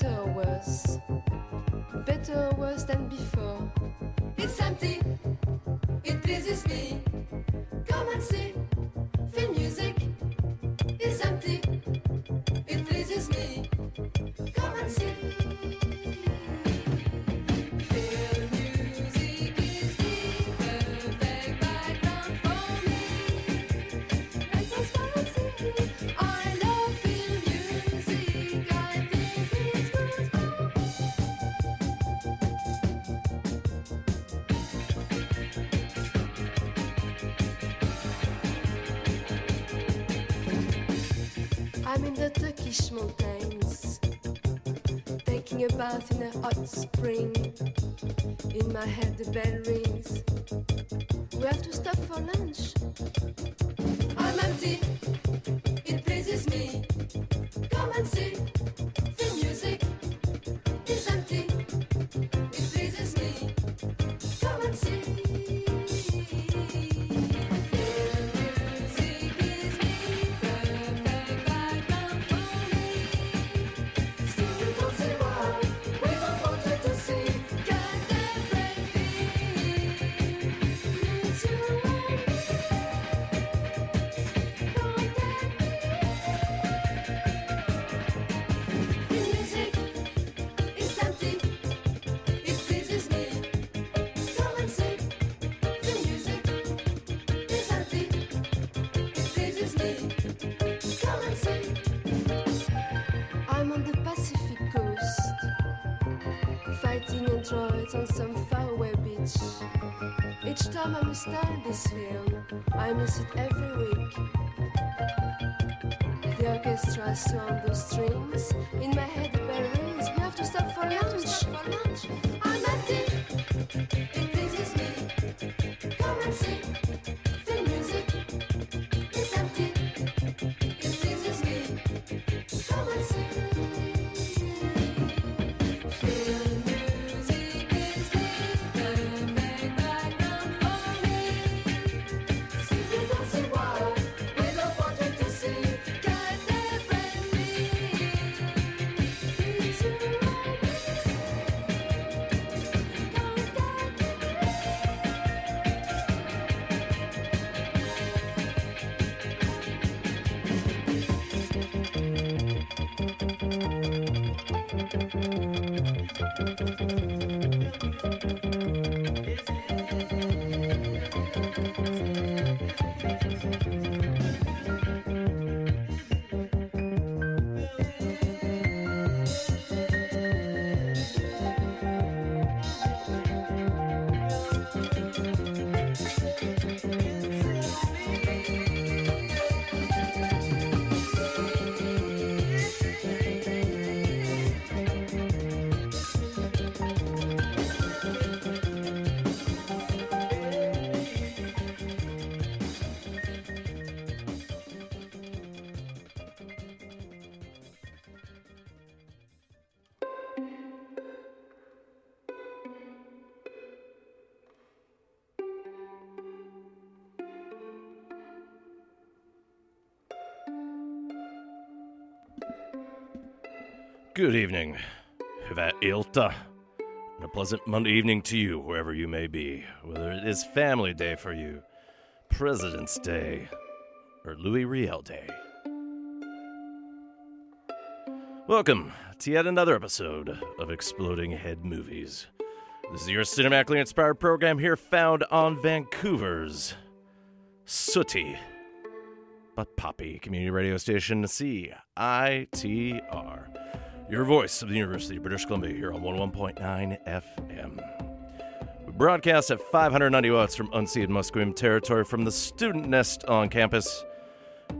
better or worse, better or worse than before. Spring. In my head, the bell rings. Each time I must start this film, I miss it every week. The orchestra swung those strings. In my head, Good evening, Hyvää ilta, and a pleasant Monday evening to you, wherever you may be, whether it is Family Day for you, President's Day, or Louis Riel Day. Welcome to yet another episode of Exploding Head Movies. This is your cinematically inspired program here found on Vancouver's Sooty but Poppy Community Radio Station CITR. Your voice of the University of British Columbia here on 101.9 FM. We broadcast at 590 watts from unceded Musqueam territory from the student nest on campus.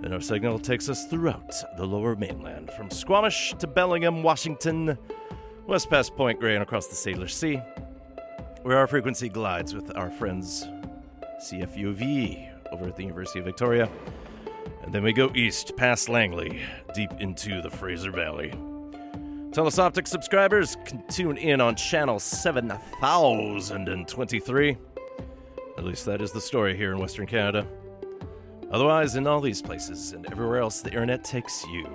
And our signal takes us throughout the lower mainland, from Squamish to Bellingham, Washington, west past Point Grey and across the Salish Sea, where our frequency glides with our friends CFUV over at the University of Victoria. And then we go east past Langley, deep into the Fraser Valley. Telus Optik subscribers can tune in on channel 7023. At least that is the story here in Western Canada. Otherwise, in all these places and everywhere else the internet takes you,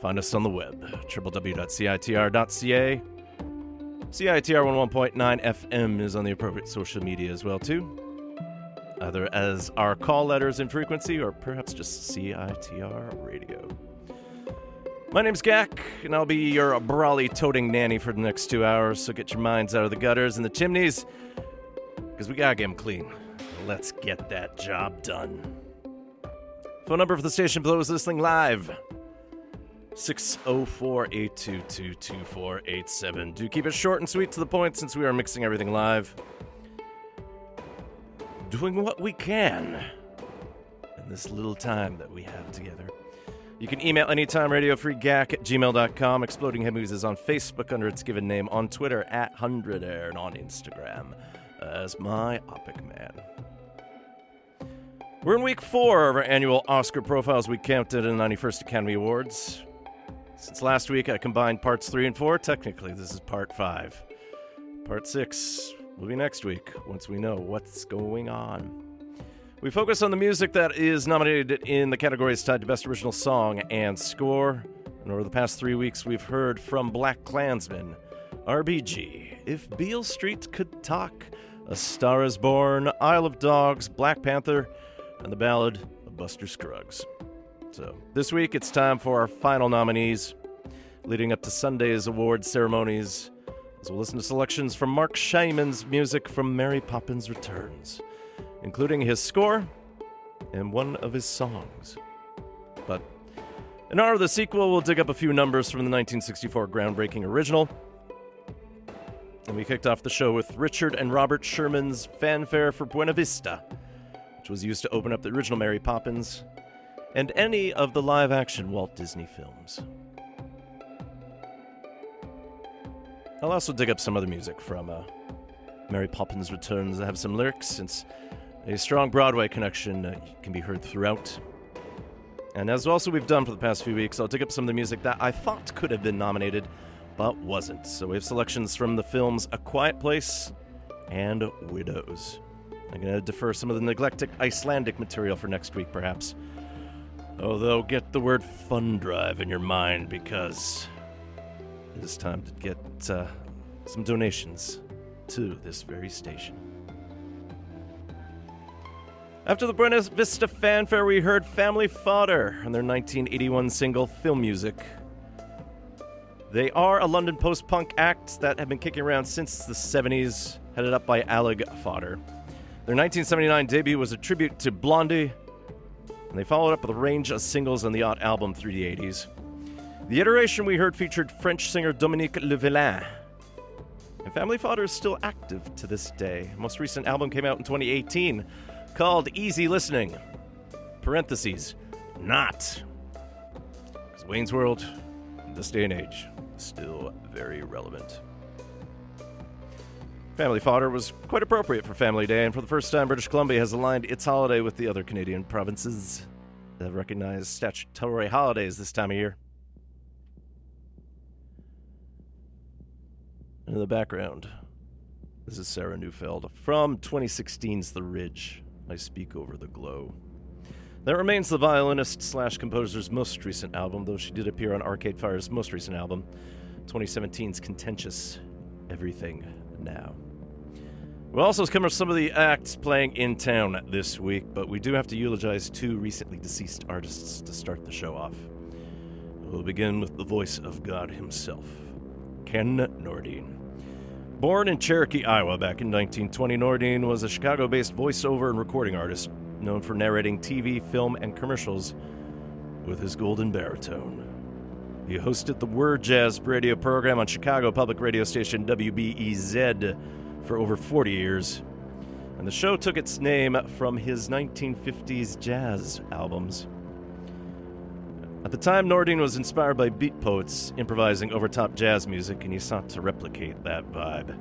find us on the web, www.citr.ca. CITR 11.9 FM is on the appropriate social media as well, too. Either as our call letters in frequency or perhaps just CITR radio. My name's Gak, and I'll be your brawly toting nanny for the next two hours, so get your minds out of the gutters and the chimneys, because we gotta get them clean. Let's get that job done. Phone number for the station below is listening live 604 822 2487. Do keep it short and sweet to the point since we are mixing everything live. Doing what we can in this little time that we have together. You can email anytime radiofreegak at gmail.com. Exploding Head Movies is on Facebook under its given name, on Twitter at 100 Air, and on Instagram as my Opic Man. We're in week four of our annual Oscar profiles we counted in the 91st Academy Awards. Since last week, I combined parts three and four. Technically, this is part five. Part six will be next week once we know what's going on. We focus on the music that is nominated in the categories tied to Best Original Song and Score. And over the past three weeks, we've heard from BlacKkKlansman, RBG, If Beale Street Could Talk, A Star is Born, Isle of Dogs, Black Panther, and the ballad of Buster Scruggs. So, this week it's time for our final nominees, leading up to Sunday's award ceremonies, as we'll listen to selections from Marc Shaiman's music from Mary Poppins Returns including his score and one of his songs. But in honor of the sequel, we'll dig up a few numbers from the 1964 groundbreaking original. And we kicked off the show with Richard and Robert Sherman's Fanfare for Buena Vista, which was used to open up the original Mary Poppins and any of the live action Walt Disney films. I'll also dig up some other music from uh, Mary Poppins Returns that have some lyrics, since a strong Broadway connection uh, can be heard throughout. And as also we've done for the past few weeks, I'll dig up some of the music that I thought could have been nominated, but wasn't. So we have selections from the films A Quiet Place and Widows. I'm going to defer some of the neglected Icelandic material for next week, perhaps. Although, get the word fun drive in your mind because it is time to get uh, some donations to this very station. After the Buena Vista fanfare, we heard Family Fodder and their 1981 single Film Music. They are a London post punk act that have been kicking around since the 70s, headed up by Alig Fodder. Their 1979 debut was a tribute to Blondie, and they followed up with a range of singles on the odd album through the 80s. The iteration we heard featured French singer Dominique Levillain. And Family Fodder is still active to this day. Most recent album came out in 2018 called Easy Listening. Parentheses, not. Because Wayne's World, this day and age, still very relevant. Family fodder was quite appropriate for Family Day, and for the first time, British Columbia has aligned its holiday with the other Canadian provinces that recognize statutory holidays this time of year. In the background, this is Sarah Neufeld from 2016's The Ridge. I speak over the glow. That remains the violinist slash composer's most recent album, though she did appear on Arcade Fire's most recent album, 2017's contentious Everything Now. We'll also cover some of the acts playing in town this week, but we do have to eulogize two recently deceased artists to start the show off. We'll begin with the voice of God himself, Ken Nordine. Born in Cherokee, Iowa back in 1920, Nordine was a Chicago based voiceover and recording artist known for narrating TV, film, and commercials with his golden baritone. He hosted the Word Jazz radio program on Chicago public radio station WBEZ for over 40 years, and the show took its name from his 1950s jazz albums. At the time, Nordine was inspired by beat poets improvising over top jazz music, and he sought to replicate that vibe,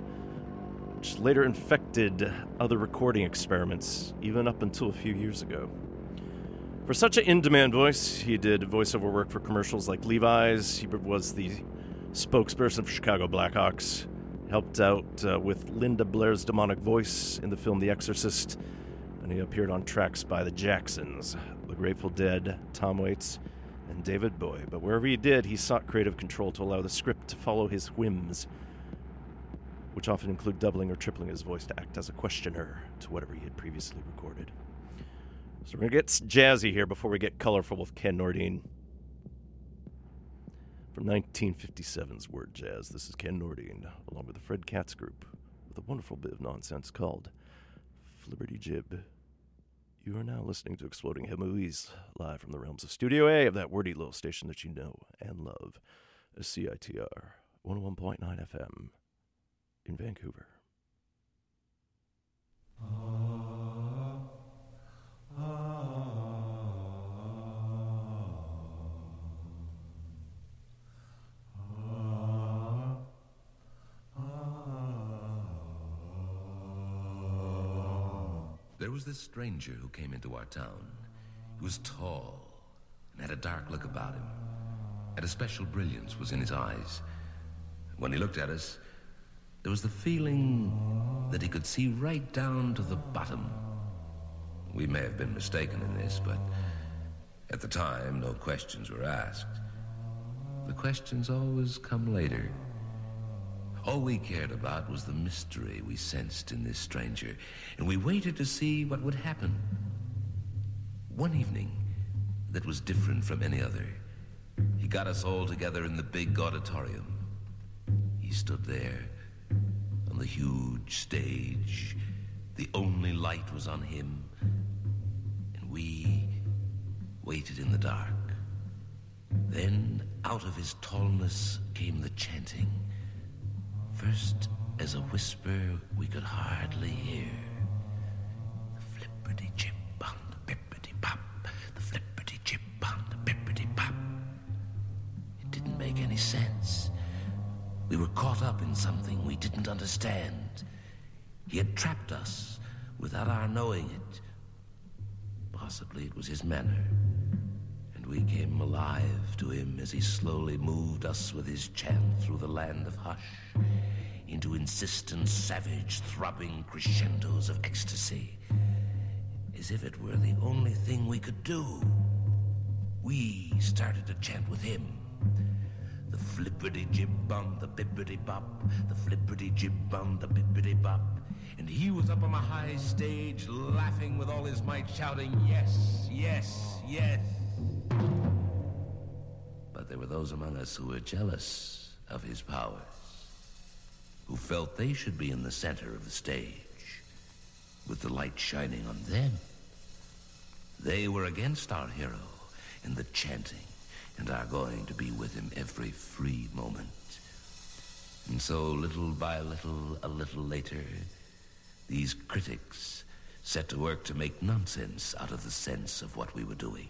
which later infected other recording experiments, even up until a few years ago. For such an in demand voice, he did voiceover work for commercials like Levi's. He was the spokesperson for Chicago Blackhawks, helped out uh, with Linda Blair's demonic voice in the film The Exorcist, and he appeared on tracks by the Jacksons, the Grateful Dead, Tom Waits, and David Bowie. But wherever he did, he sought creative control to allow the script to follow his whims, which often include doubling or tripling his voice to act as a questioner to whatever he had previously recorded. So we're going to get jazzy here before we get colorful with Ken Nordine. From 1957's Word Jazz, this is Ken Nordine, along with the Fred Katz Group, with a wonderful bit of nonsense called Flibberty Jib. You are now listening to Exploding Head Movies, live from the realms of Studio A of that wordy little station that you know and love, CITR 101.9 FM in Vancouver. Ah. There was this stranger who came into our town. He was tall and had a dark look about him, and a special brilliance was in his eyes. When he looked at us, there was the feeling that he could see right down to the bottom. We may have been mistaken in this, but at the time, no questions were asked. The questions always come later. All we cared about was the mystery we sensed in this stranger, and we waited to see what would happen. One evening that was different from any other, he got us all together in the big auditorium. He stood there on the huge stage. The only light was on him, and we waited in the dark. Then, out of his tallness came the chanting. First, as a whisper we could hardly hear. The flippity chip on the pippity pop, the flippity chip on the pippity pop. It didn't make any sense. We were caught up in something we didn't understand. He had trapped us without our knowing it. Possibly it was his manner. And we came alive to him as he slowly moved us with his chant through the land of hush into insistent, savage, throbbing crescendos of ecstasy. As if it were the only thing we could do. We started to chant with him. The flippity jib bum, the bippity bop, the flippity jib bum, the bippity bop. And he was up on a high stage, laughing with all his might, shouting, Yes, yes, yes. But there were those among us who were jealous of his powers, who felt they should be in the center of the stage, with the light shining on them. They were against our hero in the chanting and are going to be with him every free moment. And so, little by little, a little later, these critics set to work to make nonsense out of the sense of what we were doing.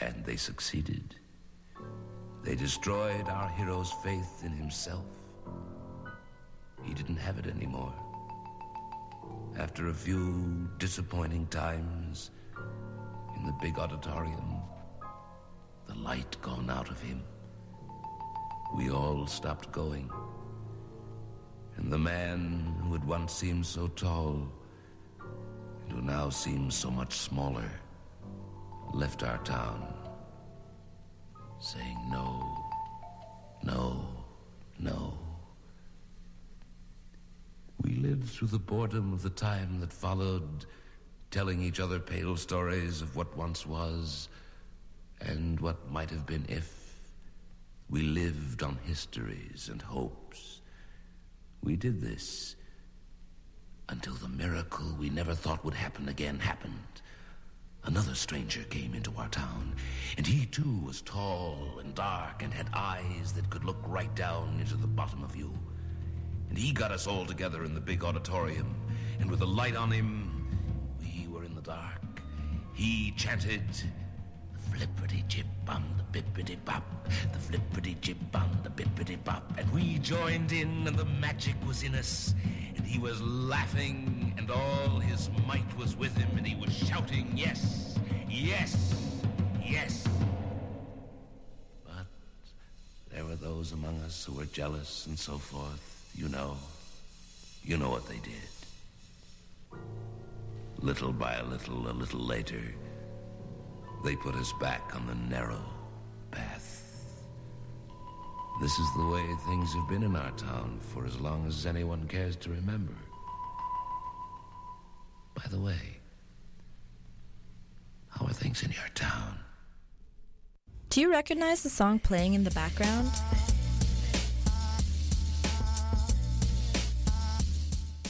And they succeeded. They destroyed our hero's faith in himself. He didn't have it anymore. After a few disappointing times in the big auditorium, the light gone out of him, we all stopped going. And the man who had once seemed so tall and who now seems so much smaller left our town, saying no, no, no. We lived through the boredom of the time that followed, telling each other pale stories of what once was and what might have been if. We lived on histories and hopes. We did this until the miracle we never thought would happen again happened. Another stranger came into our town, and he too was tall and dark and had eyes that could look right down into the bottom of you. And he got us all together in the big auditorium, and with the light on him, we were in the dark. He chanted, the Flippity jib bum, the bippity bop, the flippity jib bum, the bippity bop. And we joined in, and the magic was in us. And he was laughing, and all his might was with him, and he was shouting, Yes, yes, yes. But there were those among us who were jealous and so forth. You know, you know what they did. Little by little, a little later, they put us back on the narrow path. This is the way things have been in our town for as long as anyone cares to remember. By the way, how are things in your town? Do you recognize the song playing in the background?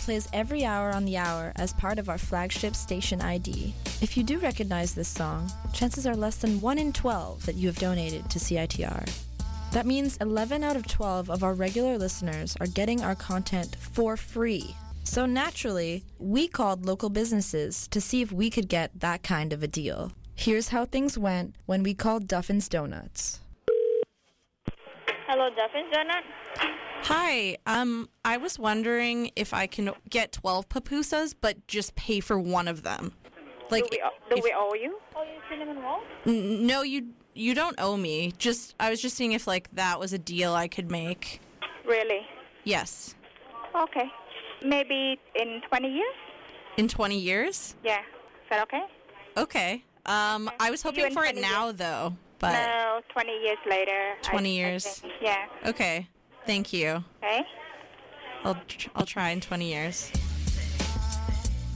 Plays every hour on the hour as part of our flagship station ID. If you do recognize this song, chances are less than 1 in 12 that you have donated to CITR. That means 11 out of 12 of our regular listeners are getting our content for free. So naturally, we called local businesses to see if we could get that kind of a deal. Here's how things went when we called Duffin's Donuts. Hello, Duffin's Donut. Hi. Um, I was wondering if I can get 12 pupusas, but just pay for one of them. Like, do we, do if, we owe you? Oh, you cinnamon roll? N- no, you you don't owe me. Just I was just seeing if like that was a deal I could make. Really? Yes. Okay. Maybe in 20 years? In 20 years? Yeah. Is that okay? Okay. Um, I was hoping for it now, years? though. But no, 20 years later. 20 I, years. I yeah. Okay. Thank you. Okay. I'll tr- I'll try in 20 years.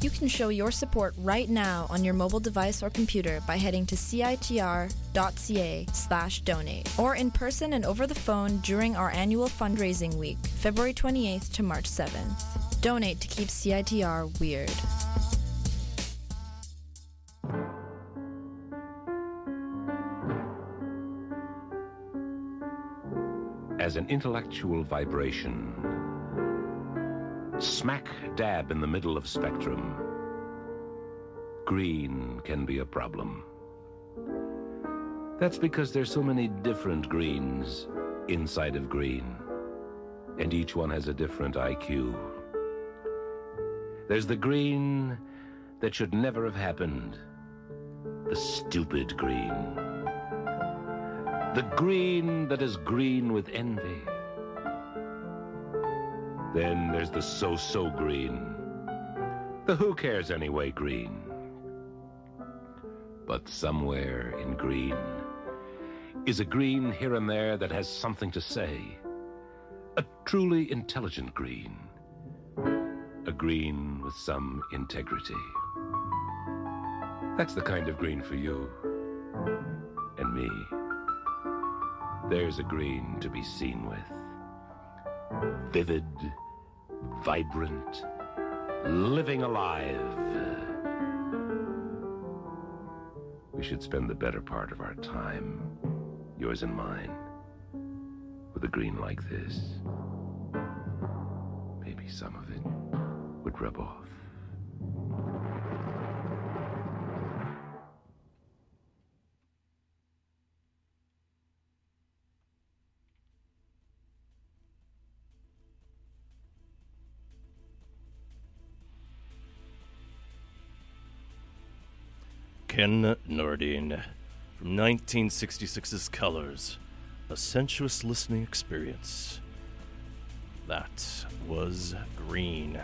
You can show your support right now on your mobile device or computer by heading to citr.ca slash donate or in person and over the phone during our annual fundraising week, February 28th to March 7th. Donate to keep CITR weird. As an intellectual vibration. Smack dab in the middle of spectrum. Green can be a problem. That's because there's so many different greens inside of green, and each one has a different IQ. There's the green that should never have happened, the stupid green. The green that is green with envy. Then there's the so-so green. The who cares anyway green. But somewhere in green is a green here and there that has something to say. A truly intelligent green. A green with some integrity. That's the kind of green for you and me. There's a green to be seen with. Vivid, vibrant, living alive. We should spend the better part of our time, yours and mine, with a green like this. Maybe some of it would rub off. Ken Nordine from 1966's Colors, a sensuous listening experience. That was Green.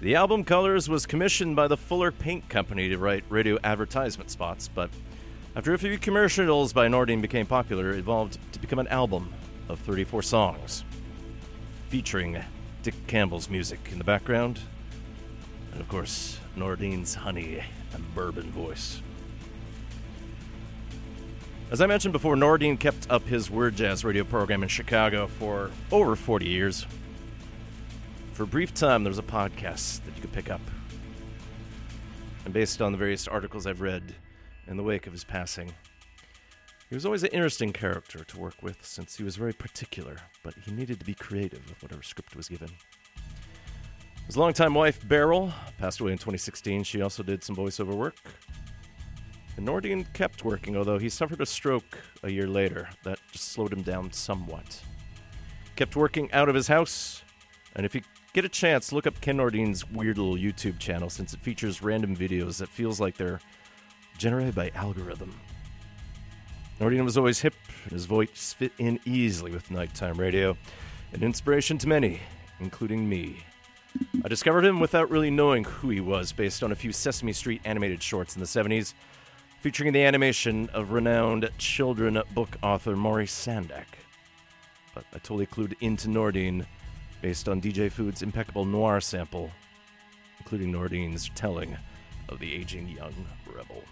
The album Colors was commissioned by the Fuller Paint Company to write radio advertisement spots, but after a few commercials by Nordine became popular, it evolved to become an album of 34 songs, featuring Dick Campbell's music in the background, and of course, Nordine's Honey and bourbon voice. As I mentioned before, Nordine kept up his word jazz radio program in Chicago for over 40 years. For a brief time, there was a podcast that you could pick up. And based on the various articles I've read in the wake of his passing, he was always an interesting character to work with since he was very particular, but he needed to be creative with whatever script was given. His longtime wife, Beryl, passed away in 2016. She also did some voiceover work. And Nordine kept working, although he suffered a stroke a year later that just slowed him down somewhat. Kept working out of his house, and if you get a chance, look up Ken Nordine's weird little YouTube channel since it features random videos that feels like they're generated by algorithm. Nordine was always hip, and his voice fit in easily with nighttime radio, an inspiration to many, including me. I discovered him without really knowing who he was based on a few Sesame Street animated shorts in the 70s, featuring the animation of renowned children book author Maurice Sendak. But I totally clued into Nordine based on DJ Food's impeccable noir sample, including Nordine's telling of the aging young rebel.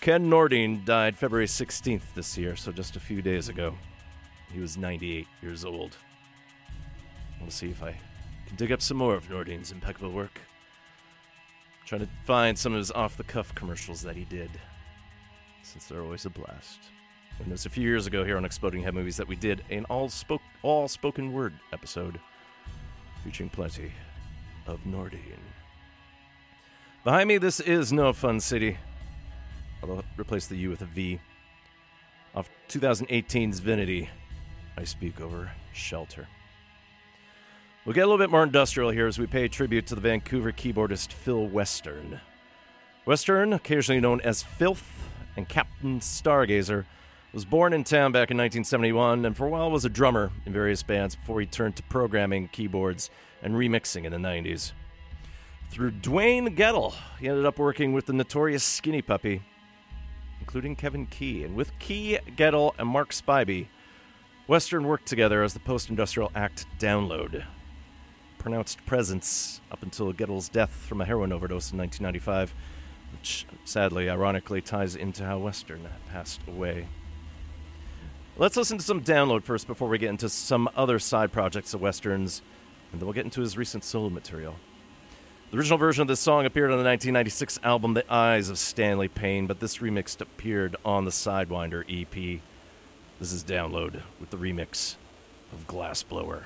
Ken Nordine died February 16th this year, so just a few days ago. He was 98 years old. We'll see if I dig up some more of Nordine's impeccable work. trying to find some of his off the cuff commercials that he did, since they're always a blast. And was a few years ago here on Exploding Head Movies that we did an all spoke all spoken word episode featuring plenty of Nordine. Behind me, this is No Fun City. I'll replace the U with a V. Off 2018's Vinity, I speak over Shelter. We'll get a little bit more industrial here as we pay tribute to the Vancouver keyboardist Phil Western. Western, occasionally known as Philth and Captain Stargazer, was born in town back in 1971 and for a while was a drummer in various bands before he turned to programming keyboards and remixing in the 90s. Through Dwayne Goettel, he ended up working with the notorious Skinny Puppy, including cEvin Key. And with Key, Goettel, and Mark Spivey, Western worked together as the post industrial act Download. Pronounced presence up until Goettel's death from a heroin overdose in 1995, which sadly, ironically, ties into how Western passed away. Let's listen to some Download first before we get into some other side projects of Western's, and then we'll get into his recent solo material. The original version of this song appeared on the 1996 album The Eyes of Stanley Pain, but this remix appeared on the Sidewinder EP. This is Download with the remix of Glassblower.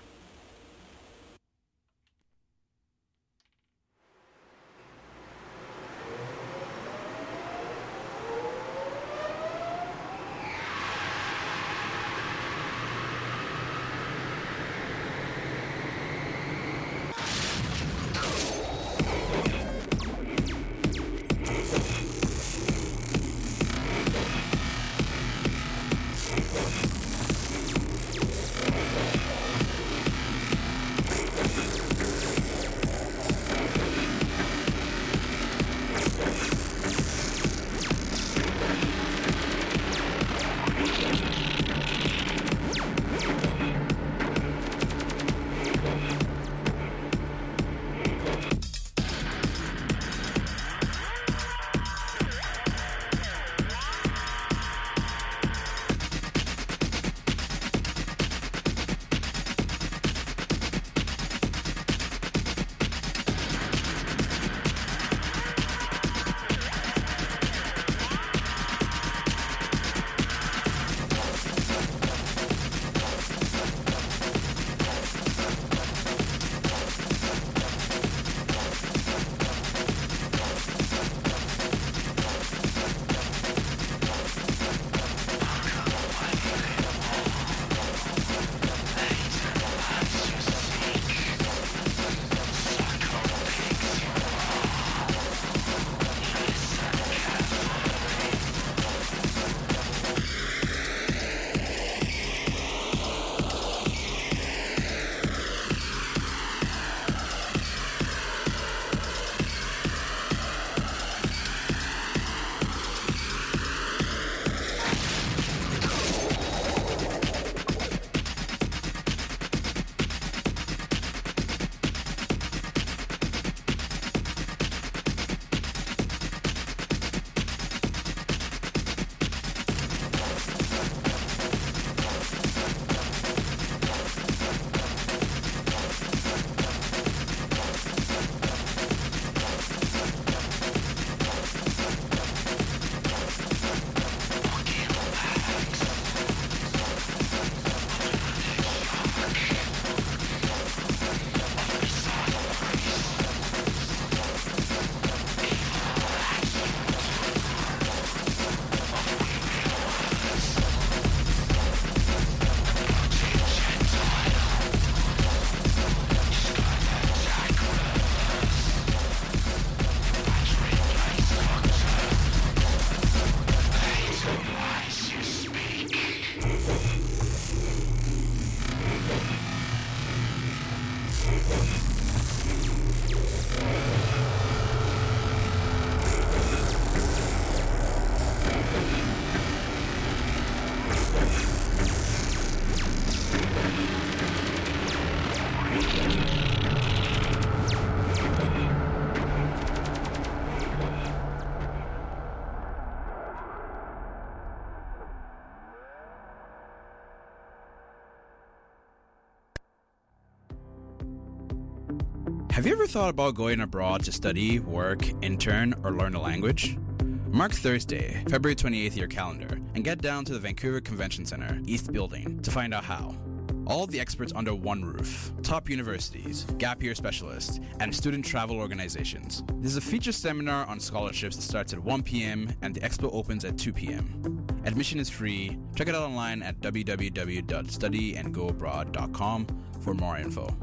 Have you ever thought about going abroad to study, work, intern, or learn a language? Mark Thursday, February 28th your calendar, and get down to the Vancouver Convention Center, East Building, to find out how. All the experts under one roof top universities, gap year specialists, and student travel organizations. There's a feature seminar on scholarships that starts at 1 p.m., and the expo opens at 2 p.m. Admission is free. Check it out online at www.studyandgoabroad.com for more info.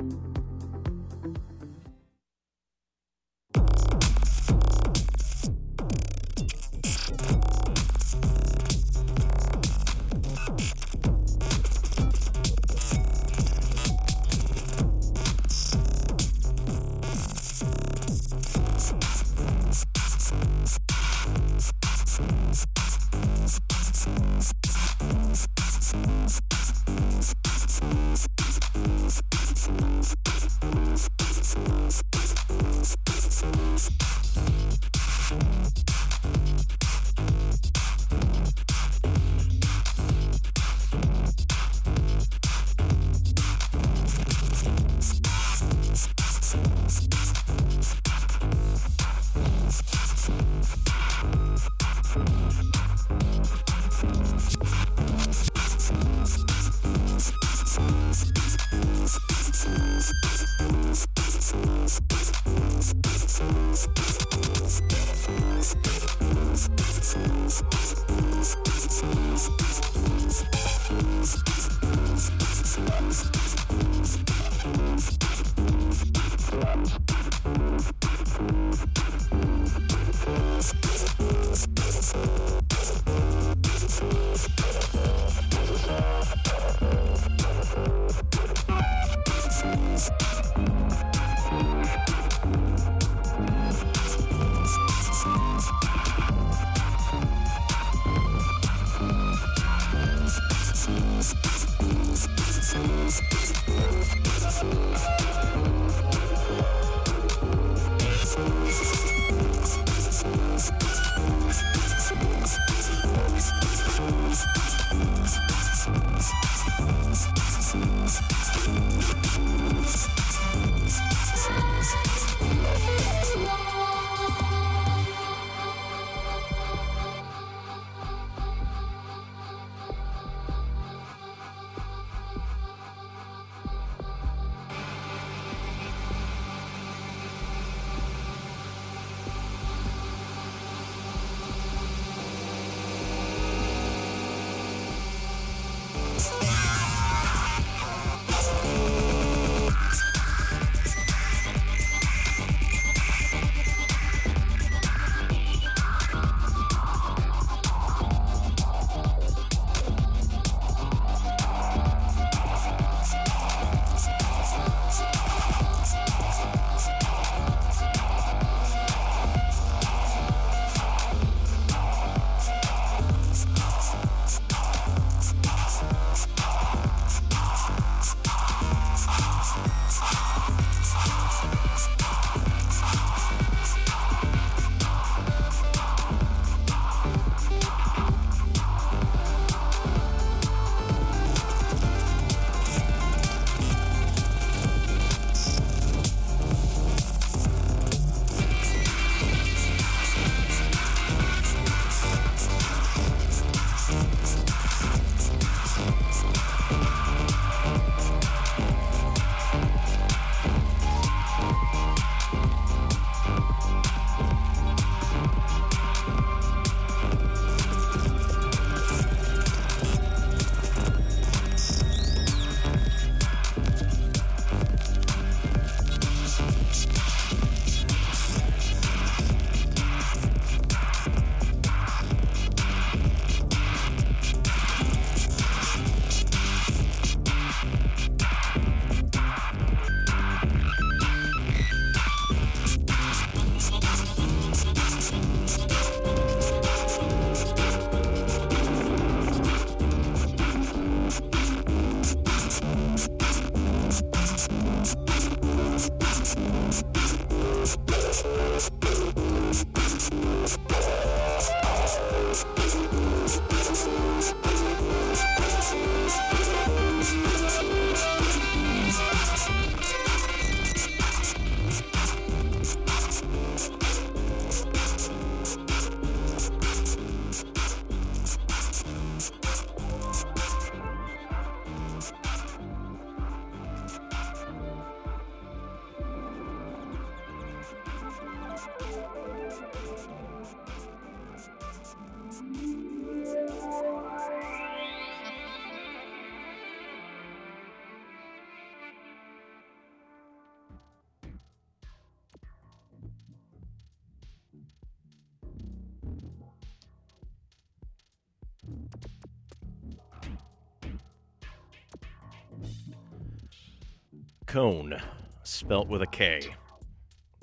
Cone, spelt with a K.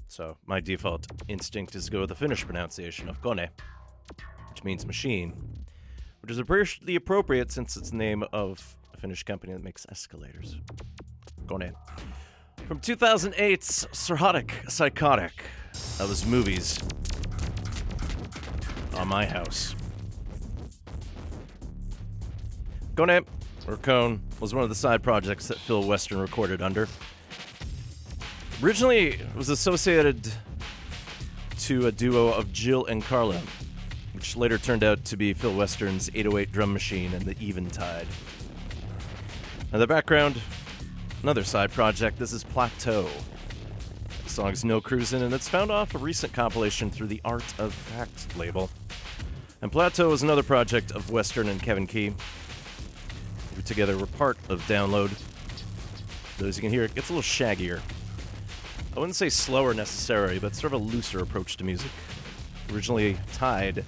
So my default instinct is to go with the Finnish pronunciation of Kone, which means machine, which is appreciably appropriate since it's the name of a Finnish company that makes escalators. Kone. From 2008's Cirrhotic Psychotic. That was movies on my house. Kone, Cone, was one of the side projects that Phil Western recorded under. Originally, it was associated to a duo of Jill and Carla, which later turned out to be Phil Western's 808 drum machine and the Eventide. In the background, another side project. This is Plateau. The song's No Cruisin', and it's found off a recent compilation through the Artoffact label. And Plateau is another project of Western and cEvin Key, together were part of Download. As you can hear, it gets a little shaggier. I wouldn't say slower necessarily, but sort of a looser approach to music. Originally tied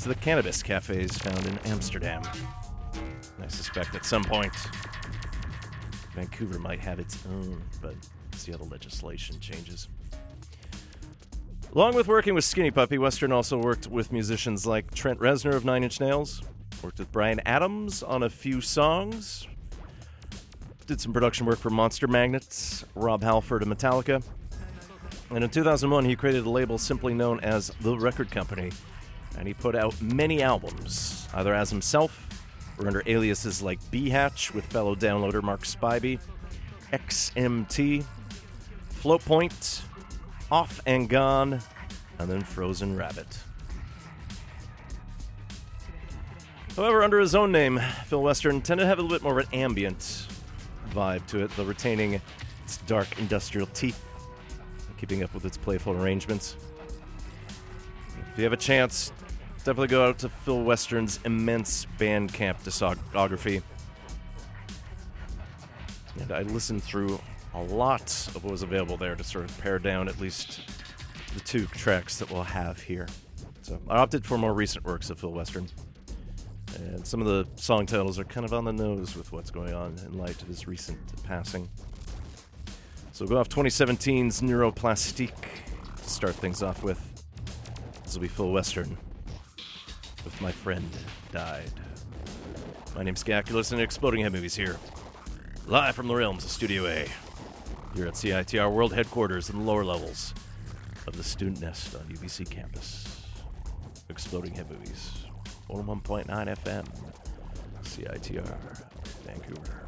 to the cannabis cafes found in Amsterdam. I suspect at some point Vancouver might have its own, but see how the legislation changes. Along with working with Skinny Puppy, Western also worked with musicians like Trent Reznor of Nine Inch Nails, worked with Bryan Adams on a few songs, did some production work for Monster Magnets, Rob Halford of Metallica. And in 2001, he created a label simply known as The Record Company, and he put out many albums, either as himself or under aliases like B Hatch with fellow downloader Mark Spybey, XMT, Float Point, Off and Gone, and then Frozen Rabbit. However, under his own name, Phil Western tended to have a little bit more of an ambient vibe to it, though retaining its dark industrial teeth, keeping up with its playful arrangements. If you have a chance, definitely go out to Phil Western's immense Bandcamp discography. And I listened through a lot of what was available there to sort of pare down at least the two tracks that we'll have here. So I opted for more recent works of Phil Western. And some of the song titles are kind of on the nose with what's going on in light of his recent passing. So we'll go off 2017's Neuroplastique to start things off with. This will be Phil Western with My Friend Died. My name's listening to Exploding Head Movies here, live from the realms of Studio A, here at CITR World Headquarters in the lower levels of the Student Nest on UBC campus. Exploding Head Movies. 101.9 FM, CITR, Vancouver.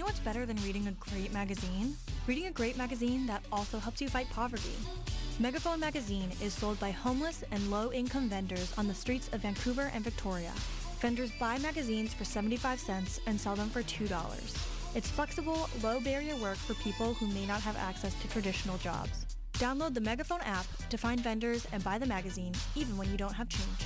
Know what's better than reading a great magazine? Reading a great magazine that also helps you fight poverty. Megaphone magazine is sold by homeless and low-income vendors on the streets of Vancouver and Victoria. Vendors buy magazines for 75 cents and sell them for $2. It's flexible, low-barrier work for people who may not have access to traditional jobs. Download the Megaphone app to find vendors and buy the magazine even when you don't have change.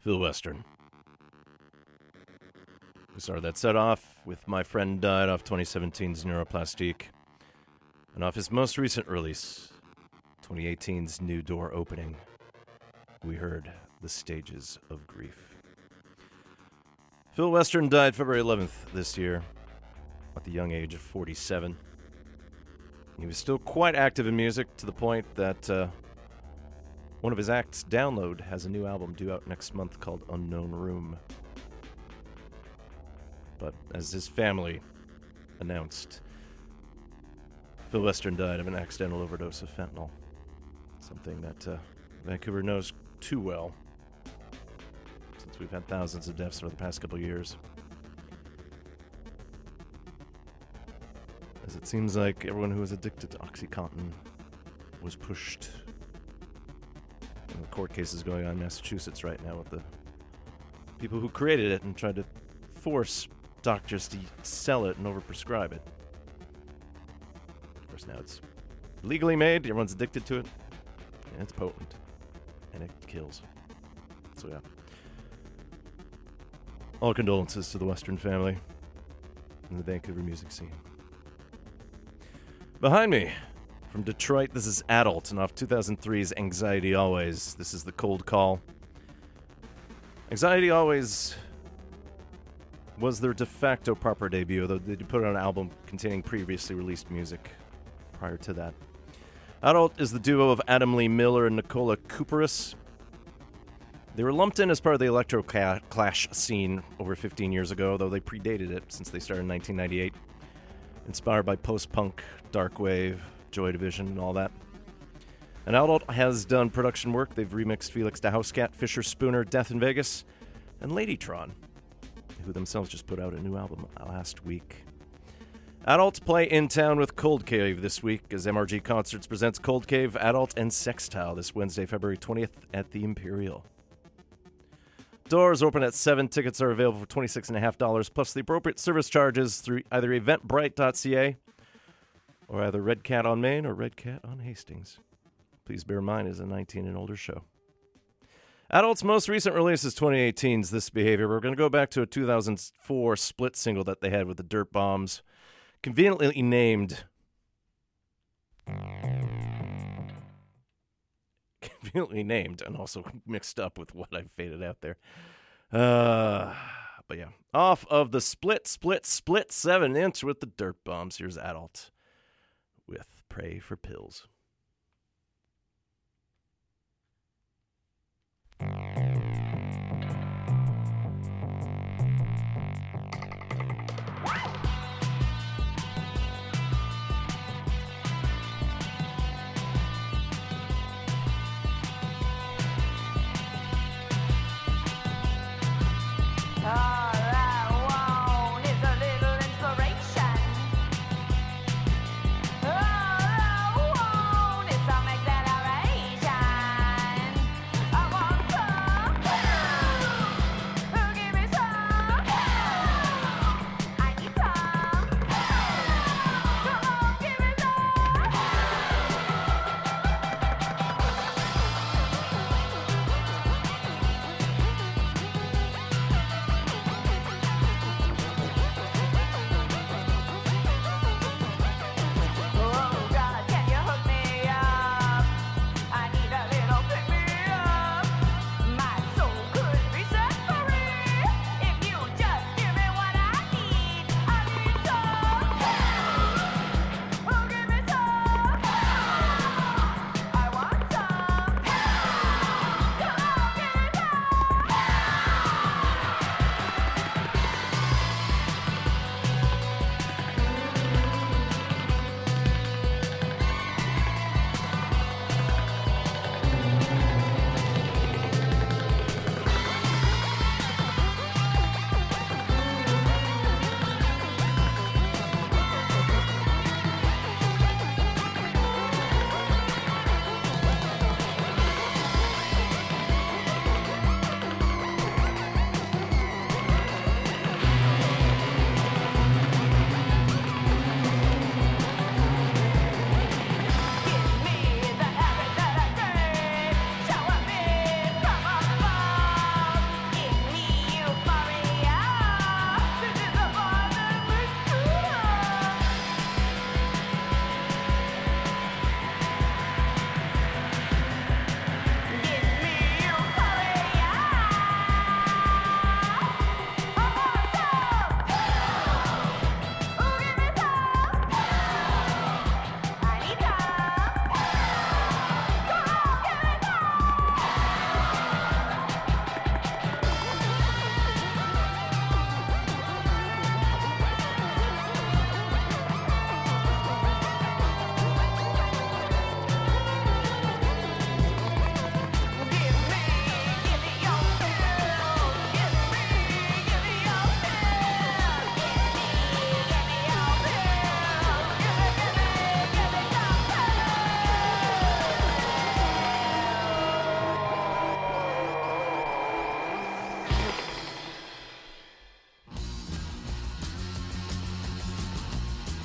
Phil Western. We started that set off with My Friend Died off 2017's Neuroplastique. And off his most recent release, 2018's New Door Opening, we heard The Stages of Grief. Phil Western died February 11th this year at the young age of 47. He was still quite active in music to the point that uh, one of his acts, Download, has a new album due out next month called Unknown Room. But as his family announced, Phil Western died of an accidental overdose of fentanyl. Something that uh, Vancouver knows too well since we've had thousands of deaths over the past couple years. As it seems like everyone who was addicted to Oxycontin was pushed. Court cases going on in Massachusetts right now with the people who created it and tried to force doctors to sell it and overprescribe it. Of course, now it's legally made, everyone's addicted to it, and it's potent, and it kills. So, yeah. All condolences to the Western family and the Vancouver music scene. Behind me, from Detroit, this is Adult, and off 2003's Anxiety Always. This is the cold call. Anxiety Always was their de facto proper debut, though they did put out an album containing previously released music prior to that. Adult is the duo of Adam Lee Miller and Nicola Couperus. They were lumped in as part of the electro clash scene over 15 years ago, though they predated it since they started in 1998. Inspired by post punk, dark wave, Joy Division, and all that. And Adult has done production work. They've remixed Felix da Housecat, Fischerspooner, Death in Vegas, and Ladytron who themselves just put out a new album last week. Adults play in town with Cold Cave this week as MRG Concerts presents Cold Cave, Adult, and Sextile this Wednesday, February 20th at the Imperial. Doors open at 7. Tickets are available for $26.5 plus the appropriate service charges through either eventbrite.ca or either Red Cat on Main or Red Cat on Hastings. Please bear in mind is a 19 and older show. Adult's most recent release is 2018's This Behavior. We're going to go back to a 2004 split single that they had with the Dirtbombs, conveniently named. Conveniently named and also mixed up with what I faded out there. Uh, but yeah, off of the split, split, split seven inch with the Dirtbombs. Here's Adult with Pray for Pills.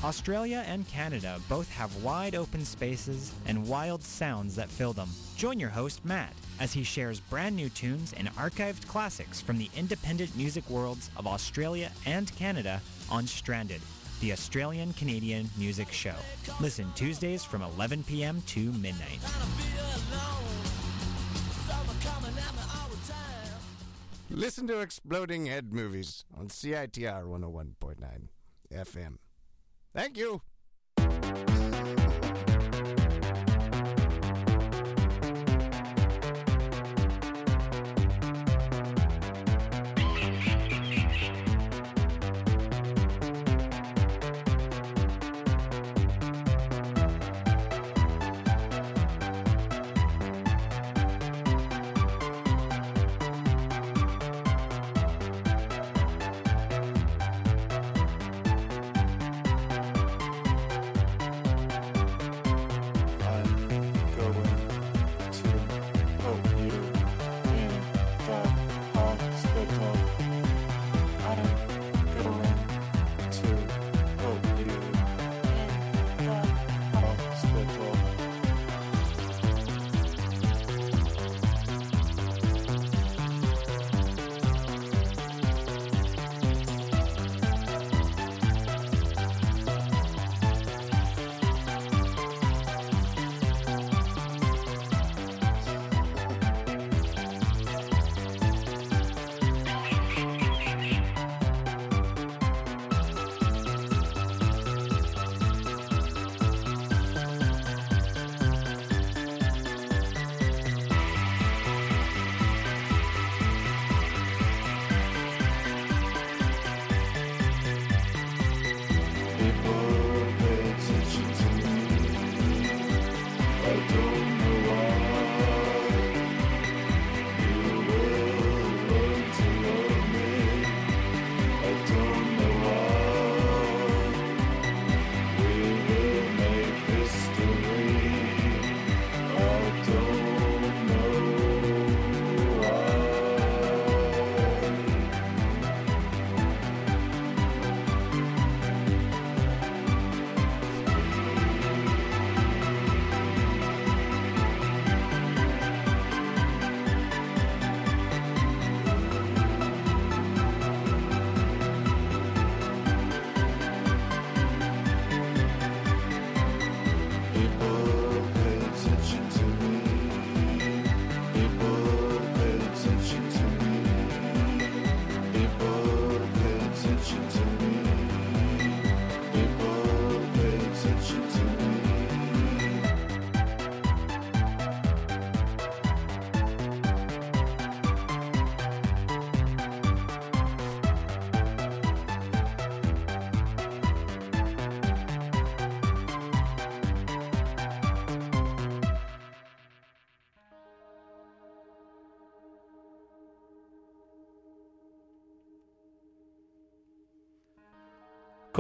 Australia and Canada both have wide open spaces and wild sounds that fill them. Join your host, Matt, as he shares brand new tunes and archived classics from the independent music worlds of Australia and Canada on Stranded, the Australian Canadian Music Show. Listen Tuesdays from 11 p.m. to midnight. Listen to Exploding Head Movies on CITR 101.9 FM. Thank you.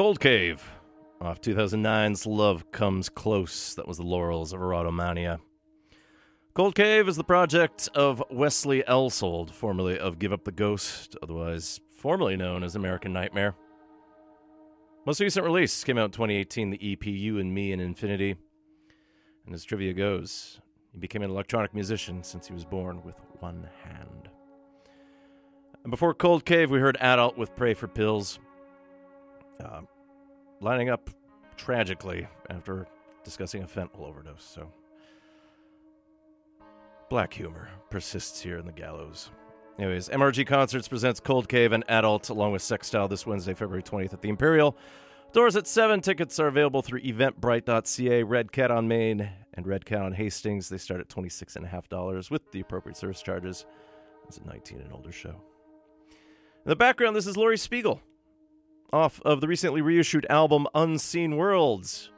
Cold Cave, off 2009's Love Comes Close. That was the laurels of Erotomania. Cold Cave is the project of Wesley Eisold, formerly of Give Up the Ghost, otherwise formerly known as American Nightmare. Most recent release came out in 2018, the EP You and Me in Infinity. And as trivia goes, he became an electronic musician since he was born with one hand. And before Cold Cave, we heard Adult with Pray for Pills uh, lining up tragically after discussing a fentanyl overdose. So, black humor persists here in the gallows. Anyways, MRG Concerts presents Cold Cave and Adult along with Sextile this Wednesday, February 20th at the Imperial. Doors at 7. Tickets are available through eventbrite.ca, Red Cat on Main, and Red Cat on Hastings. They start at $26.5 with the appropriate service charges. It's a 19 and older show. In the background, this is Laurie Spiegel off of the recently reissued album Unseen Worlds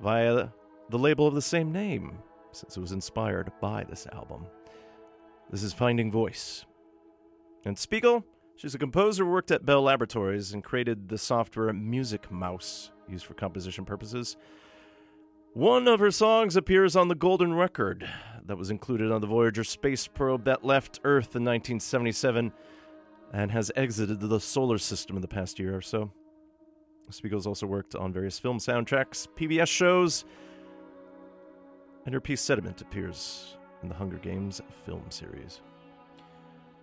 via the label of the same name, since it was inspired by this album. This is Finding Voice. And Spiegel, she's a composer who worked at Bell Laboratories and created the software Music Mouse, used for composition purposes. One of her songs appears on the Golden Record that was included on the Voyager space probe that left Earth in 1977 and has exited the solar system in the past year or so. Spiegel's also worked on various film soundtracks, PBS shows, and her piece Sediment appears in the Hunger Games film series.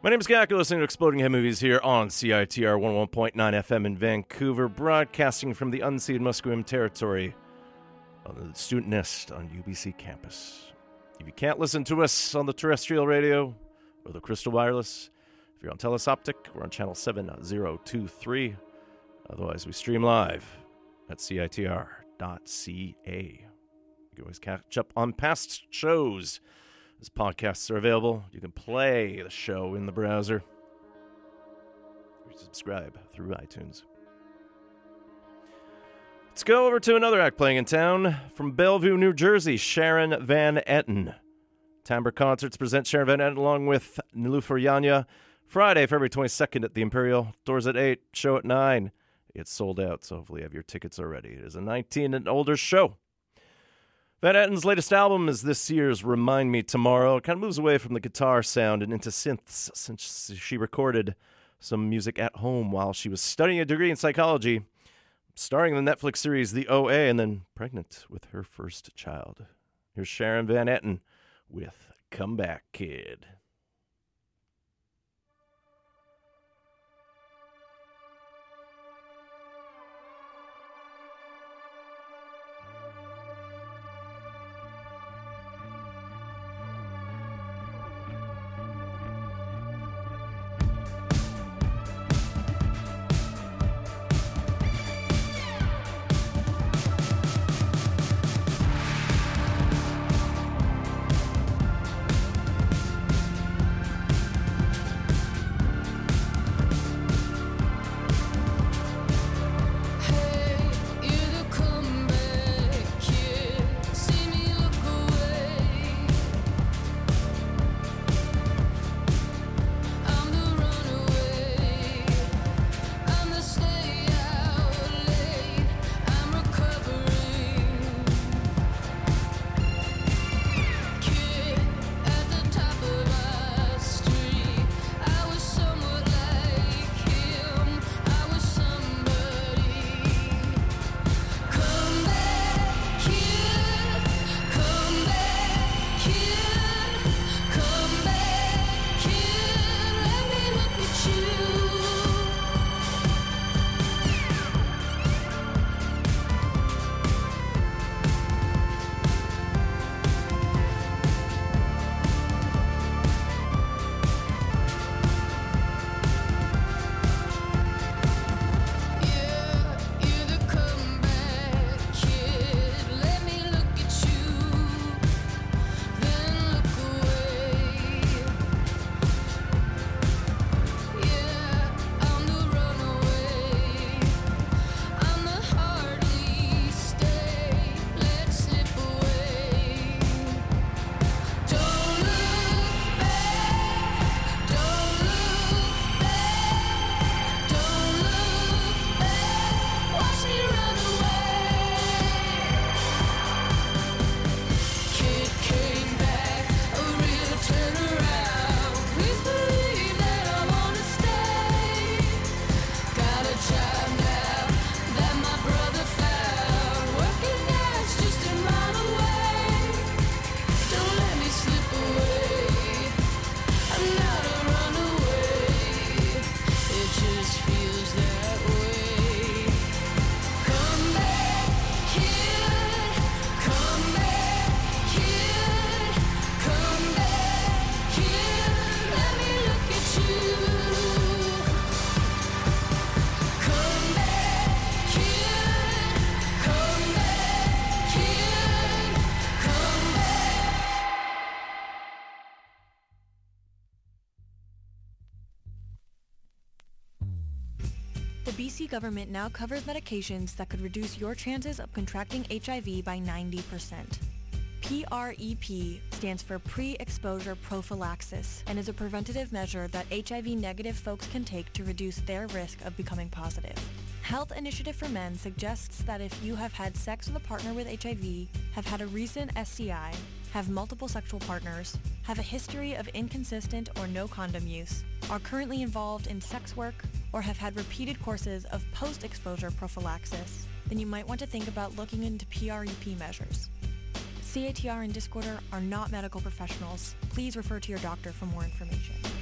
My name is Gak. You're listening to Exploding Head Movies here on CITR 11.9 FM in Vancouver, broadcasting from the unceded Musqueam territory on the Student Nest on UBC campus. If you can't listen to us on the terrestrial radio or the Crystal Wireless, you're on Telus Optik, we're on channel 7023. Otherwise, we stream live at CITR.ca. You can always catch up on past shows as podcasts are available. You can play the show in the browser. subscribe through iTunes. Let's go over to another act playing in town from Bellevue, New Jersey, Sharon Van Etten. Timbre Concerts present Sharon Van Etten along with Nilüfer Yanya Friday, February 22nd at the Imperial. Doors at 8, show at 9. It's sold out, so hopefully you have your tickets already. It is a 19 and older show. Van Etten's latest album is this year's Remind Me Tomorrow. It kind of moves away from the guitar sound and into synths since she recorded some music at home while she was studying a degree in psychology, starring in the Netflix series The OA, and then pregnant with her first child. Here's Sharon Van Etten with Come Back Kid. Government now covers medications that could reduce your chances of contracting HIV by 90%. PrEP stands for pre-exposure prophylaxis and is a preventative measure that HIV-negative folks can take to reduce their risk of becoming positive. Health Initiative for Men suggests that if you have had sex with a partner with HIV, have had a recent STI, have multiple sexual partners, have a history of inconsistent or no condom use, are currently involved in sex work, or have had repeated courses of post-exposure prophylaxis, then you might want to think about looking into PREP measures. CITR and Discorder are not medical professionals. Please refer to your doctor for more information.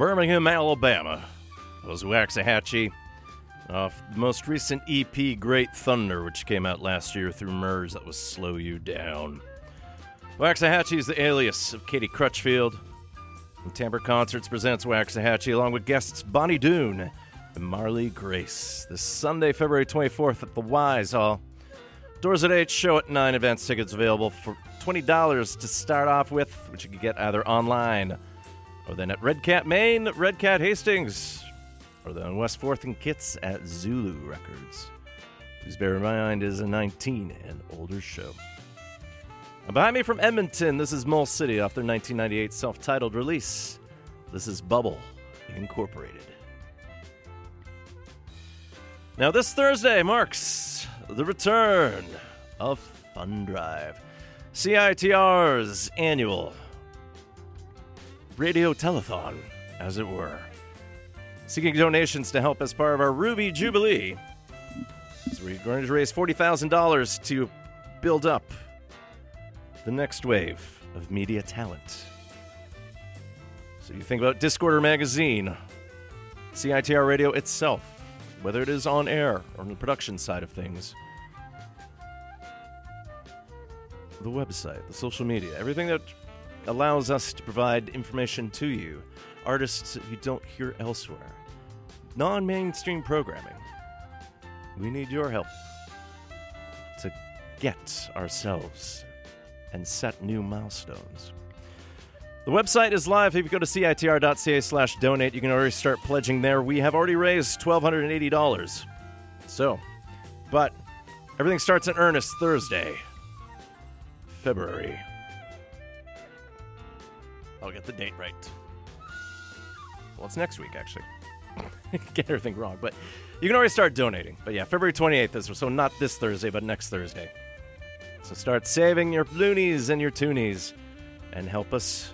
Birmingham, Alabama, was Waxahatchee off the most recent EP, Great Thunder, which came out last year through Merge. That was Slow You Down. Waxahatchee is the alias of Katie Crutchfield. And Timbre Concerts presents Waxahatchee along with guests Bonnie Doon and Marley Grace this Sunday, February 24th at the Wise Hall. Doors at 8, show at 9, advance tickets available for $20 to start off with, which you can get either online or then at Red Cat Main, Red Cat Hastings, or then West 4th and Kits at Zulu Records. Please bear in mind it is a 19 and older show. And behind me from Edmonton, this is Mole City off their 1998 self titled release. This is Bubble Incorporated. Now, this Thursday marks the return of Fun Drive, CITR's annual radio telethon, as it were. Seeking donations to help as part of our Ruby Jubilee. So we're going to raise $40,000 to build up the next wave of media talent. So you think about Discorder Magazine, CITR Radio itself, whether it is on air or on the production side of things, the website, the social media, everything that allows us to provide information to you, artists that you don't hear elsewhere, non mainstream programming. We need your help to get ourselves and set new milestones. The website is live. If you go to citr.ca slash donate, you can already start pledging there. We have already raised $1,280. So, but everything starts in earnest Thursday, February. I'll get the date right. Well, it's next week, actually. get everything wrong, but you can already start donating. But yeah, February 28th is so not this Thursday, but next Thursday. So start saving your loonies and your toonies and help us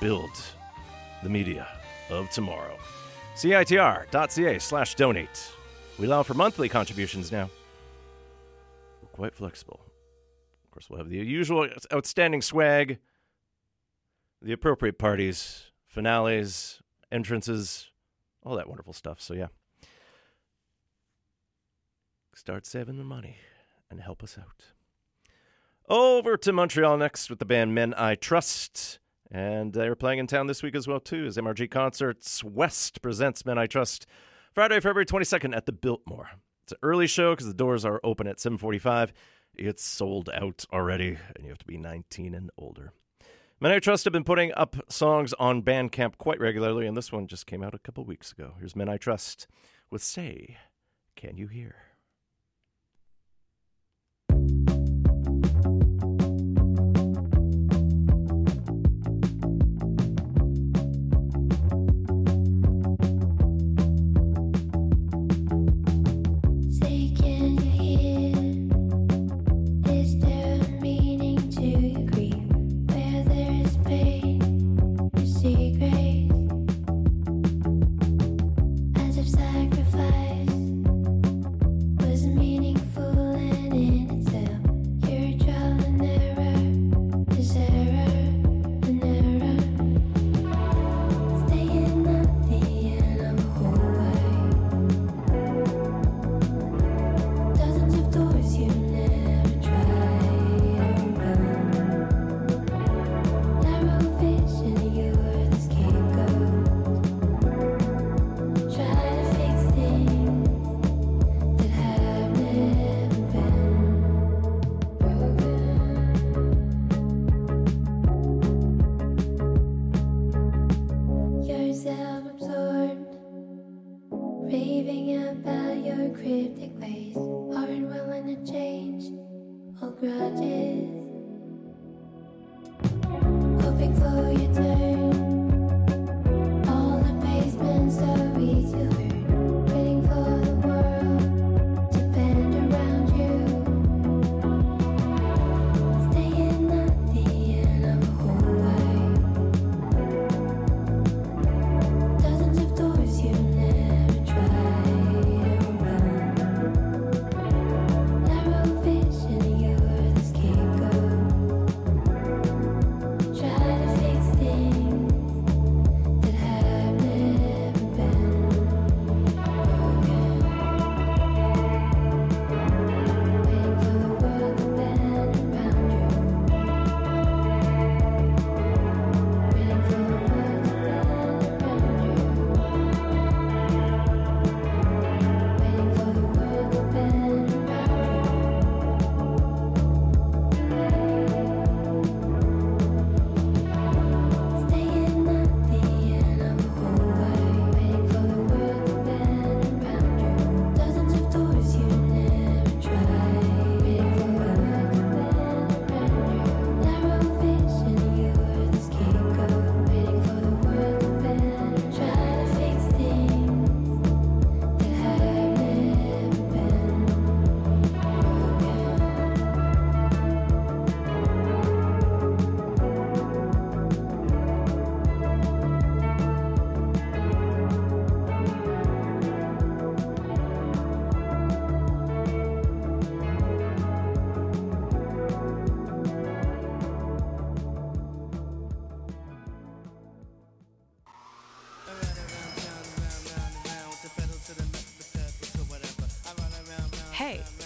build the media of tomorrow. CITR.ca slash donate. We allow for monthly contributions now. We're quite flexible. Of course, we'll have the usual outstanding swag, the appropriate parties, finales, entrances, all that wonderful stuff. So, yeah. Start saving the money and help us out. Over to Montreal next with the band Men I Trust. And they're playing in town this week as well, too, as MRG Concerts West presents Men I Trust Friday, February 22nd at the Biltmore. It's an early show because the doors are open at 745. It's sold out already, and you have to be 19 and older. Men I Trust have been putting up songs on Bandcamp quite regularly, and this one just came out a couple weeks ago. Here's Men I Trust with Say, Can You Hear?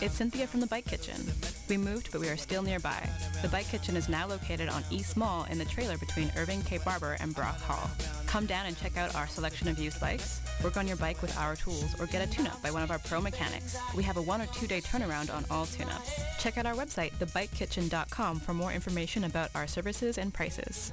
It's Cynthia from the Bike Kitchen. We moved, but we are still nearby. The Bike Kitchen is now located on East Mall in the trailer between Irving K. Barber and Brock Hall. Come down and check out our selection of used bikes, work on your bike with our tools, or get a tune-up by one of our pro mechanics. We have a one or two-day turnaround on all tune-ups. Check out our website, thebikekitchen.com, for more information about our services and prices.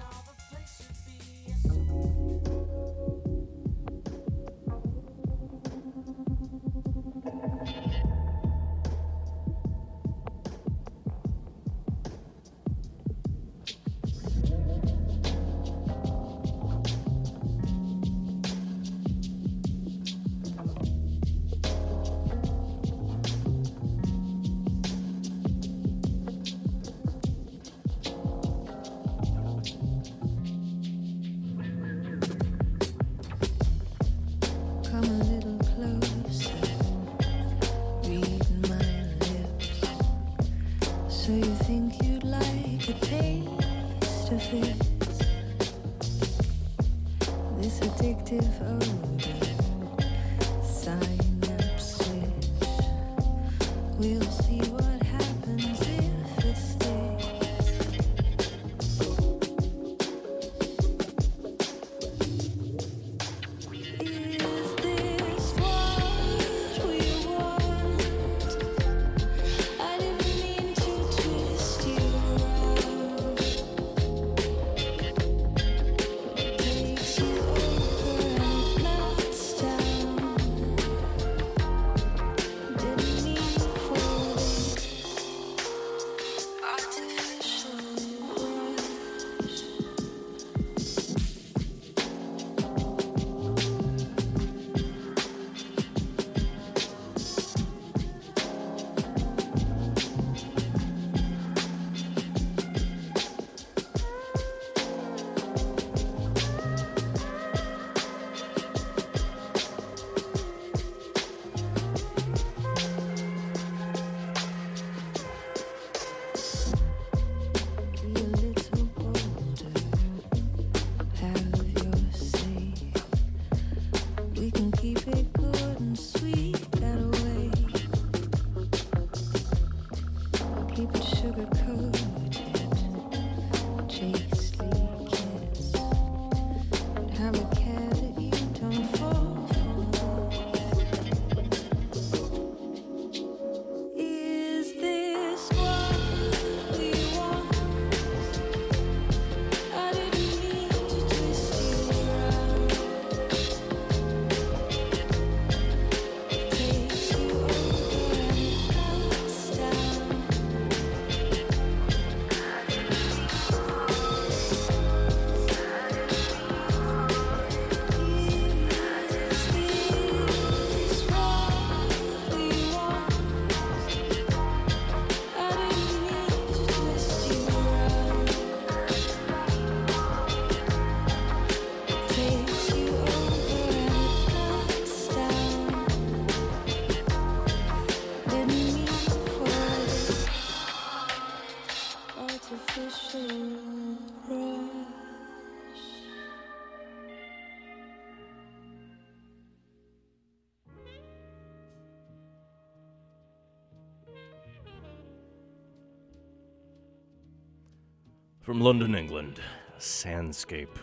From London, England, Sandscape.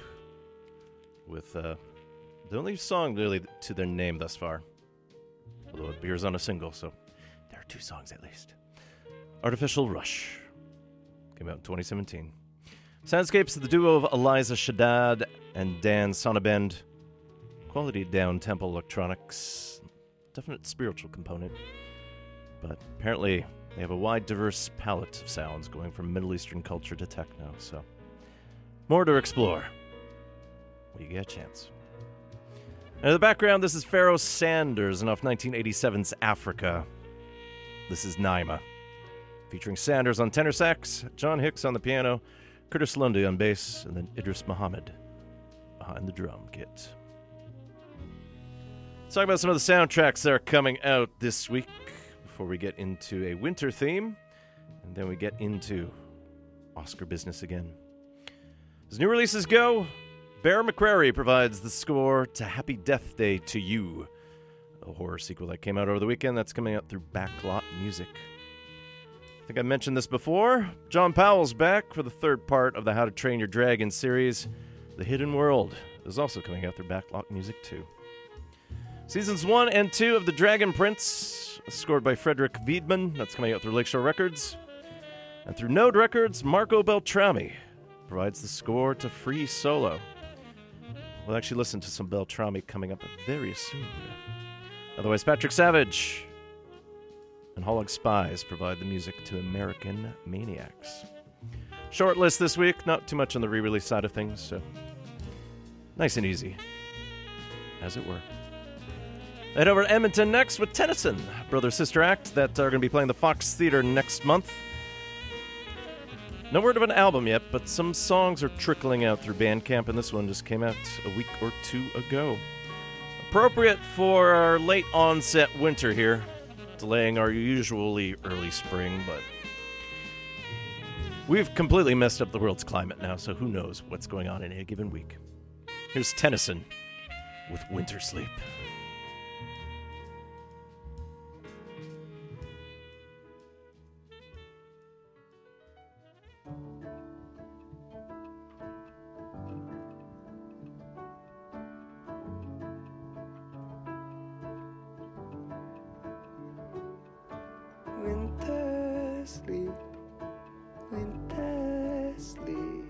With uh, the only song really to their name thus far. Although it appears on a single, so there are two songs at least. Artificial Rush. Came out in 2017. Sandscapes, the duo of Eliza Shaddad and Dan Sonnabend. Quality down tempo electronics. Definite spiritual component. But apparently, they have a wide, diverse palette of sounds going from Middle Eastern culture to techno, so more to explore when you get a chance. And in the background, this is Pharoah Sanders and off 1987's Africa. This is Naima, featuring Sanders on tenor sax, John Hicks on the piano, Curtis Lundy on bass, and then Idris Muhammad behind the drum kit. Let's talk about some of the soundtracks that are coming out this week before we get into a winter theme, and then we get into Oscar business again. As new releases go, Bear McCreary provides the score to Happy Death Day to You, a horror sequel that came out over the weekend that's coming out through Backlot Music. I think I mentioned this before. John Powell's back for the third part of the How to Train Your Dragon series. The Hidden World is also coming out through Backlot Music too. Seasons 1 and 2 of The Dragon Prince, scored by Frederik Wiedmann, that's coming out through Lakeshore Records. And through Node Records, Marco Beltrami provides the score to Free Solo. We'll actually listen to some Beltrami coming up very soon. Otherwise, Patrick Savage and Holeg Spies provide the music to American Maniacs. Short list this week, not too much on the re release side of things, so nice and easy, as it were. Head over to Edmonton next with Tennyson, brother sister act that are going to be playing the Fox Theater next month. No word of an album yet, but some songs are trickling out through Bandcamp, and this one just came out a week or two ago. Appropriate for our late onset winter here, delaying our usually early spring, but we've completely messed up the world's climate now, so who knows what's going on in a given week. Here's Tennyson with Winter Sleep. Sleep, winter sleep.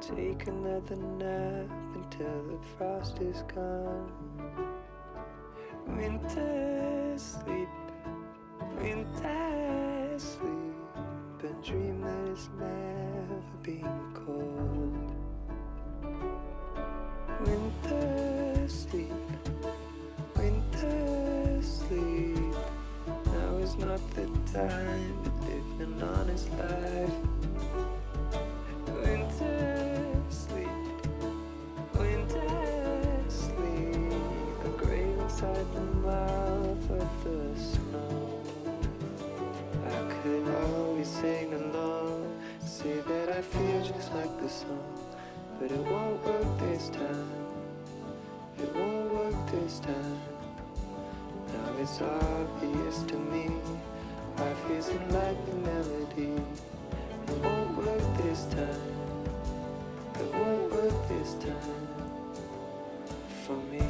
Take another nap until the frost is gone. Winter sleep, winter sleep. And dream that it's never been cold. Winter sleep, is not the time to live an honest life. Winter sleep, winter sleep. A grave inside the mouth of the snow. I could always sing along, say that I feel just like the song, but it won't work this time. It won't work this time. It's obvious to me. Life isn't like the melody. It won't work this time. It won't work this time. For me.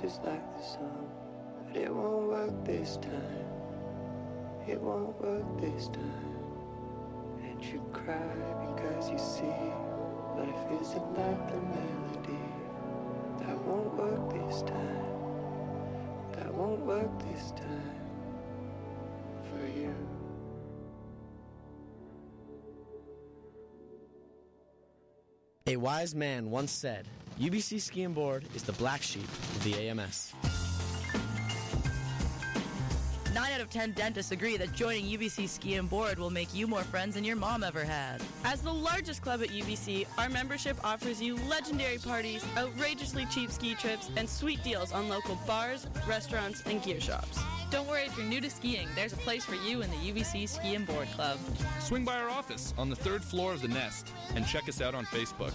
Just like the song, but it won't work this time. It won't work this time. And you cry because you see life isn't like the melody. That won't work this time. That won't work this time for you. A wise man once said, UBC Ski and Board is the black sheep of the AMS. Nine out of ten dentists agree that joining UBC Ski and Board will make you more friends than your mom ever had. As the largest club at UBC, our membership offers you legendary parties, outrageously cheap ski trips, and sweet deals on local bars, restaurants, and gear shops. Don't worry if you're new to skiing, there's a place for you in the UBC Ski and Board Club. Swing by our office on the third floor of the Nest and check us out on Facebook.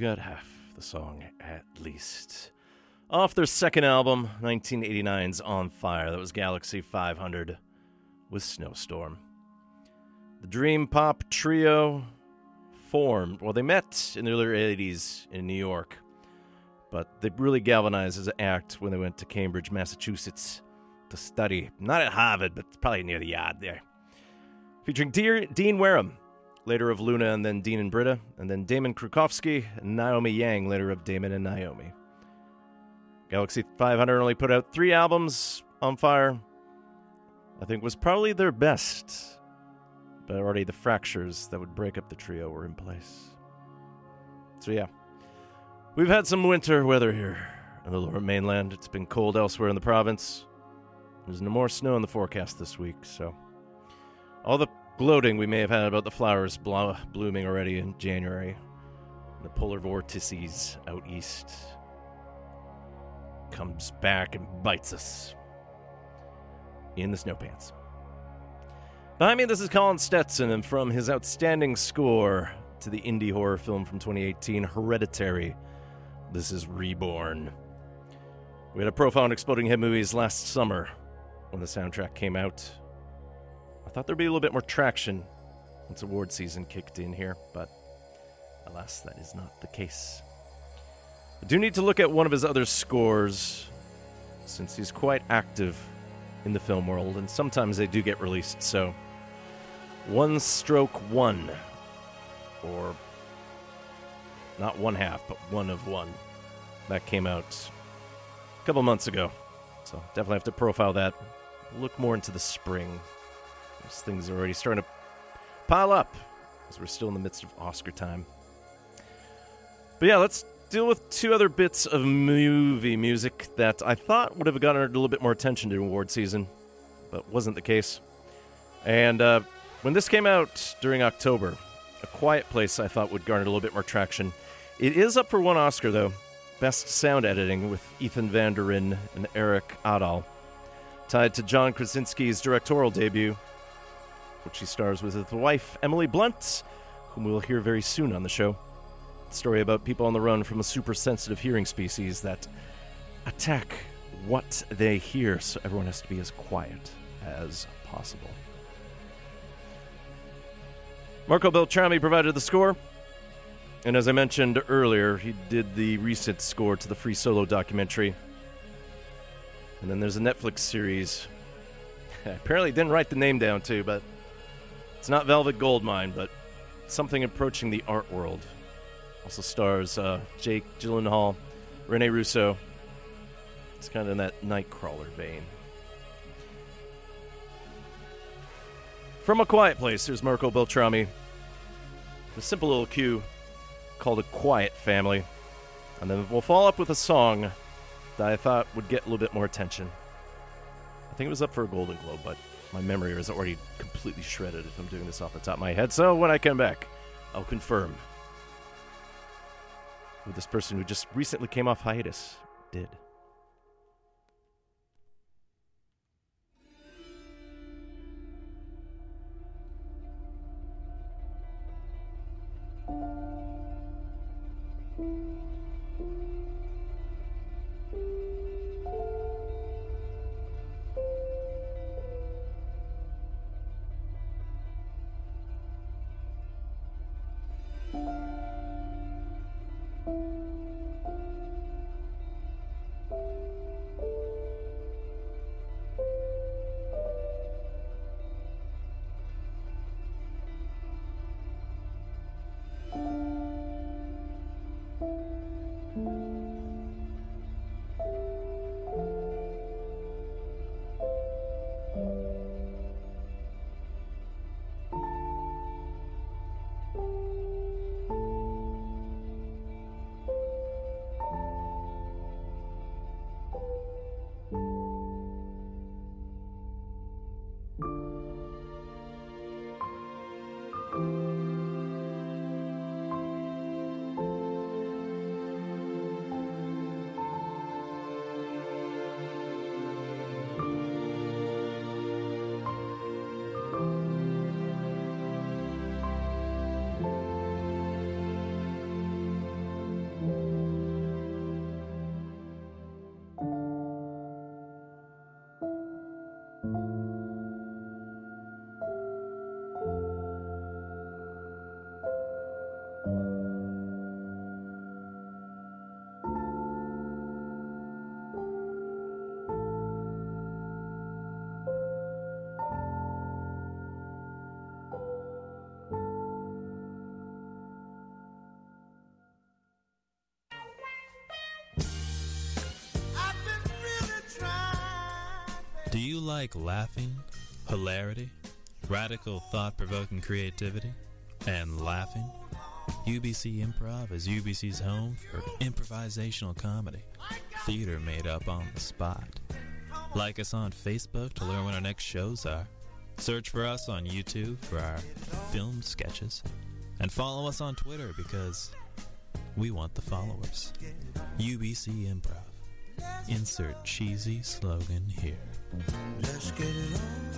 You got half the song at least. Off their second album, 1989's On Fire, that was Galaxie 500 with Snowstorm. The Dream Pop Trio formed, well, they met in the early 80s in New York, but they really galvanized as an act when they went to Cambridge, Massachusetts to study. Not at Harvard, but probably near the yard there. Featuring Dear, Dean Wareham, later of Luna and then Dean and Britta, and then Damon Krukowski and Naomi Yang, later of Damon and Naomi. Galaxie 500 only put out three albums on fire. I think was probably their best, but already the fractures that would break up the trio were in place. So, yeah, we've had some winter weather here in the lower mainland. It's been cold elsewhere in the province. There's no more snow in the forecast this week, so all the gloating we may have had about the flowers blo- blooming already in January, the polar vortices out east, comes back and bites us in the snow pants. Behind me, this is Colin Stetson, and from his outstanding score to the indie horror film from 2018, Hereditary, this is Reborn. We had a on Exploding Head movies last summer when the soundtrack came out. I thought there'd be a little bit more traction once award season kicked in here, but alas, that is not the case. I do need to look at one of his other scores, since he's quite active in the film world, and sometimes they do get released. So, One Stroke One, or not one half, but one of one, that came out a couple months ago. So, definitely have to profile that. Look more into the spring. Things are already starting to pile up as we're still in the midst of Oscar time. But yeah, let's deal with two other bits of movie music that I thought would have gotten a little bit more attention during award season, but wasn't the case. And uh, when this came out during October, A Quiet Place I thought would garner a little bit more traction. It is up for one Oscar, though Best Sound Editing with Ethan Van and Erik Aadahl, tied to John Krasinski's directorial debut, which she stars with his wife, Emily Blunt, whom we'll hear very soon on the show story about people on the run from a super sensitive hearing species that attack what they hear, so everyone has to be as quiet as possible. Marco Beltrami provided the score, and as I mentioned earlier, he did the recent score to the Free Solo documentary. And then there's a Netflix series. I apparently didn't write the name down too, but it's not Velvet Goldmine, but something approaching the art world. Also stars uh, Jake Gyllenhaal, Rene Russo. It's kind of in that Nightcrawler vein. From A Quiet Place, there's Marco Beltrami. A simple little cue called A Quiet Family. And then we'll follow up with a song that I thought would get a little bit more attention. I think it was up for a Golden Globe, but my memory is already completely shredded if I'm doing this off the top of my head. So when I come back, I'll confirm who this person who just recently came off hiatus did. Like laughing, hilarity, radical thought provoking creativity, and laughing? UBC Improv is UBC's home for improvisational comedy, theater made up on the spot. Like us on Facebook to learn when our next shows are. Search for us on YouTube for our filmed sketches. And follow us on Twitter because we want the followers. UBC Improv. Insert cheesy slogan here. Let's get it on.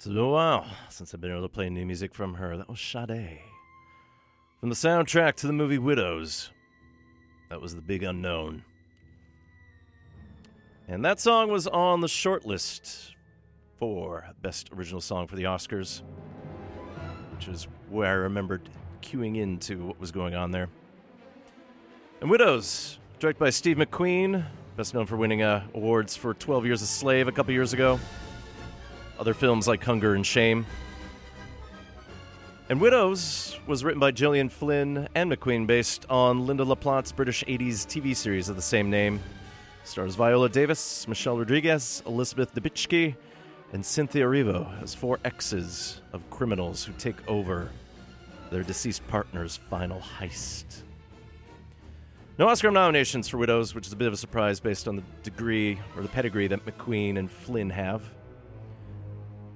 It's been a while since I've been able to play new music from her. That was Sade. From the soundtrack to the movie Widows. That was The Big Unknown. And that song was on the shortlist for Best Original Song for the Oscars, which is where I remembered queuing into what was going on there. And Widows, directed by Steve McQueen, best known for winning uh, awards for 12 Years a Slave a couple years ago. Other films like Hunger and Shame. And Widows was written by Gillian Flynn and McQueen based on Lynda La Plante's British 80s TV series of the same name. Stars Viola Davis, Michelle Rodriguez, Elizabeth Debicki, and Cynthia Erivo as four exes of criminals who take over their deceased partner's final heist. No Oscar nominations for Widows, which is a bit of a surprise based on the degree or the pedigree that McQueen and Flynn have.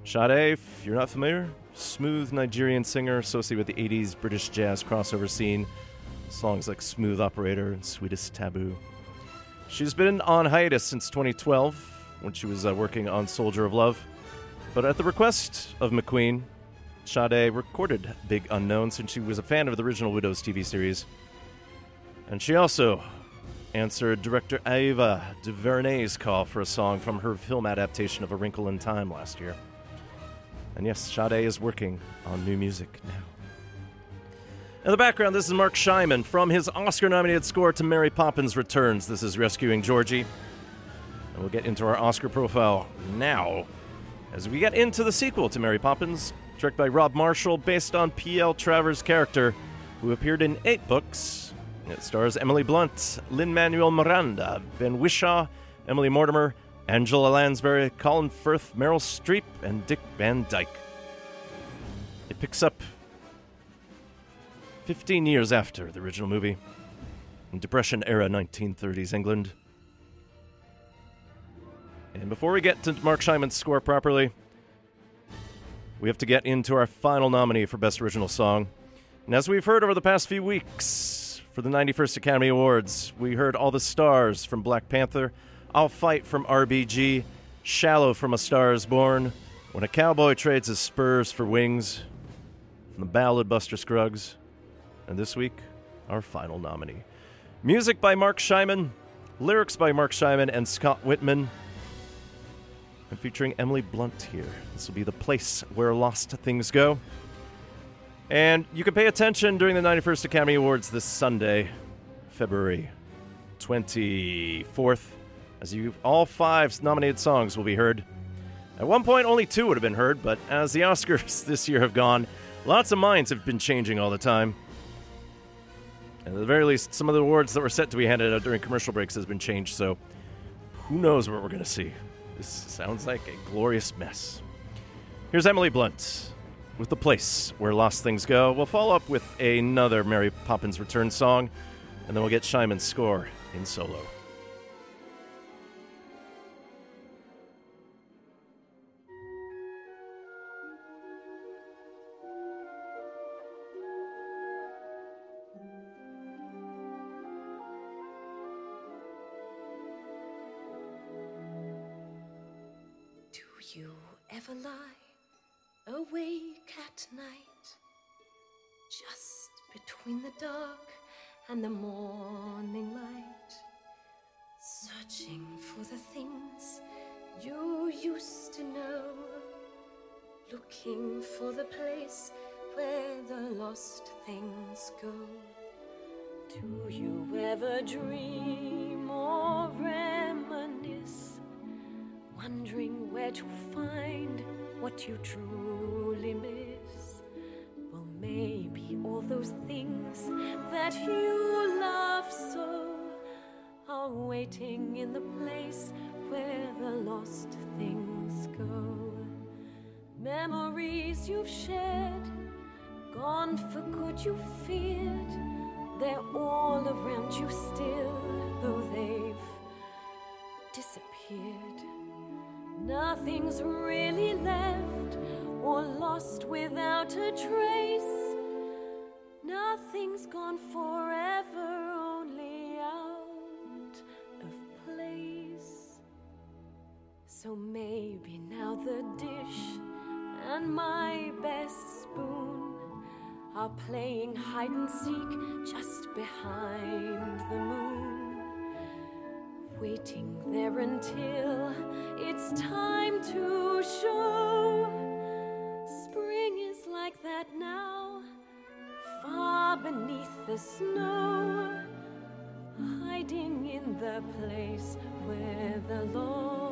Sade, if you're not familiar, smooth Nigerian singer associated with the 80s British jazz crossover scene. Songs like Smooth Operator and Sweetest Taboo. She's been on hiatus since 2012 when she was uh, working on Soldier of Love. But at the request of McQueen, Sade recorded Big Unknown since she was a fan of the original Widows TV series. And she also answered director Ava DuVernay's call for a song from her film adaptation of A Wrinkle in Time last year. And yes, Sade is working on new music now. In the background, this is Marc Shaiman from his Oscar nominated score to Mary Poppins Returns. This is Rescuing Georgie. And we'll get into our Oscar profile now as we get into the sequel to Mary Poppins, directed by Rob Marshall, based on P.L. Travers' character, who appeared in eight books. It stars Emily Blunt, Lin Manuel Miranda, Ben Whishaw, Emily Mortimer, Angela Lansbury, Colin Firth, Meryl Streep, and Dick Van Dyke. It picks up 15 years after the original movie, in Depression era 1930s England. And before we get to Marc Shaiman's score properly, we have to get into our final nominee for Best Original Song. And as we've heard over the past few weeks for the 91st Academy Awards, we heard All the Stars from Black Panther, I'll Fight from RBG, Shallow from A Star is Born, When a Cowboy Trades His Spurs for Wings from the Ballad Buster Scruggs, and this week, our final nominee. Music by Marc Shaiman, lyrics by Marc Shaiman and Scott Wittman, and featuring Emily Blunt here. This will be the place where lost things go. And you can pay attention during the 91st Academy Awards this Sunday, February 24th, as you all five nominated songs will be heard. At one point, only two would have been heard, but as the Oscars this year have gone, lots of minds have been changing all the time. And at the very least, some of the awards that were set to be handed out during commercial breaks has been changed, so who knows what we're going to see. This sounds like a glorious mess. Here's Emily Blunt with The Place Where Lost Things Go. We'll follow up with another Mary Poppins Return song, and then we'll get Shaiman's score in solo. You ever lie awake at night? Just between the dark and the morning light, searching for the things you used to know, looking for the place where the lost things go. Do you ever dream or reminisce, wondering where to find what you truly miss? Well, maybe all those things that you love so are waiting in the place where the lost things go. Memories you've shared, gone for good you feared. They're all around you still, though they've disappeared. Nothing's really left or lost without a trace. Nothing's gone forever, only out of place. So maybe now the dish and my best spoon are playing hide and seek just behind the moon. Waiting there until it's time to show. Spring is like that now, far beneath the snow, hiding in the place where the lost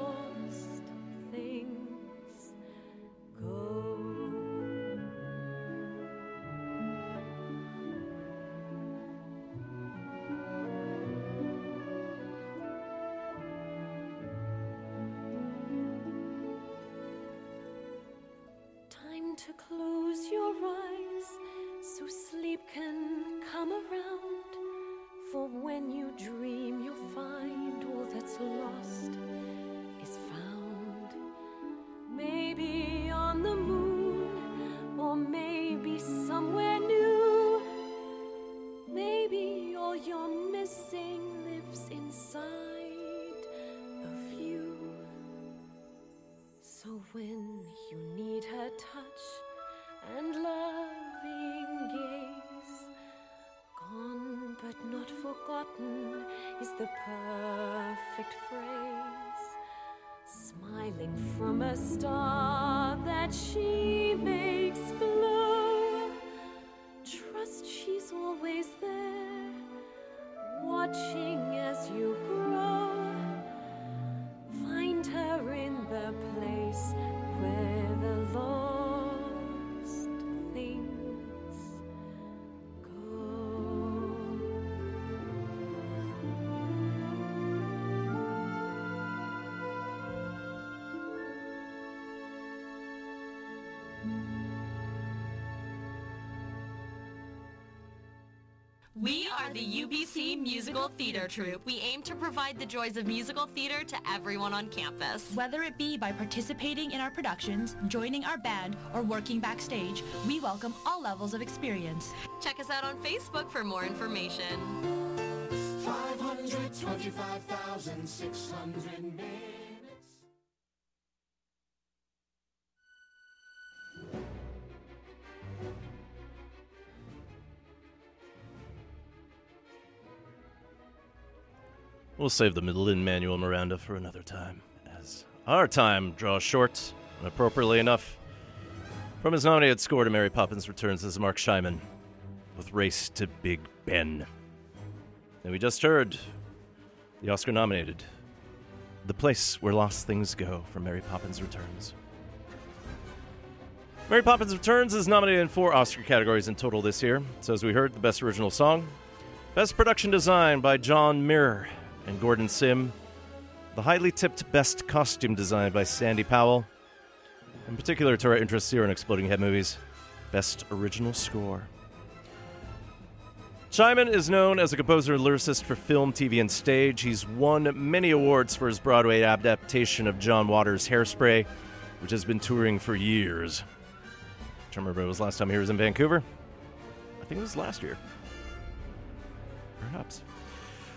We the UBC Musical Theater Troupe. We aim to provide the joys of musical theater to everyone on campus. Whether it be by participating in our productions, joining our band, or working backstage, we welcome all levels of experience. Check us out on Facebook for more information. 525,600 We'll save the Lin Manuel Miranda for another time, as our time draws short, and appropriately enough. From his nominated score to Mary Poppins Returns is Marc Shaiman with Race to Big Ben. And we just heard the Oscar nominated The Place Where Lost Things Go from Mary Poppins Returns. Mary Poppins Returns is nominated in four Oscar categories in total this year. So, as we heard, the Best Original Song, Best Production Design by John Myhre and Gordon Sim, the highly tipped Best Costume Design by Sandy Powell, in particular to our interests here in Exploding Head Movies, Best Original Score. Shaiman is known as a composer and lyricist for film, TV, and stage. He's won many awards for his Broadway adaptation of John Waters' Hairspray, which has been touring for years. I remember it was last time he was in Vancouver. I think it was last year. Perhaps.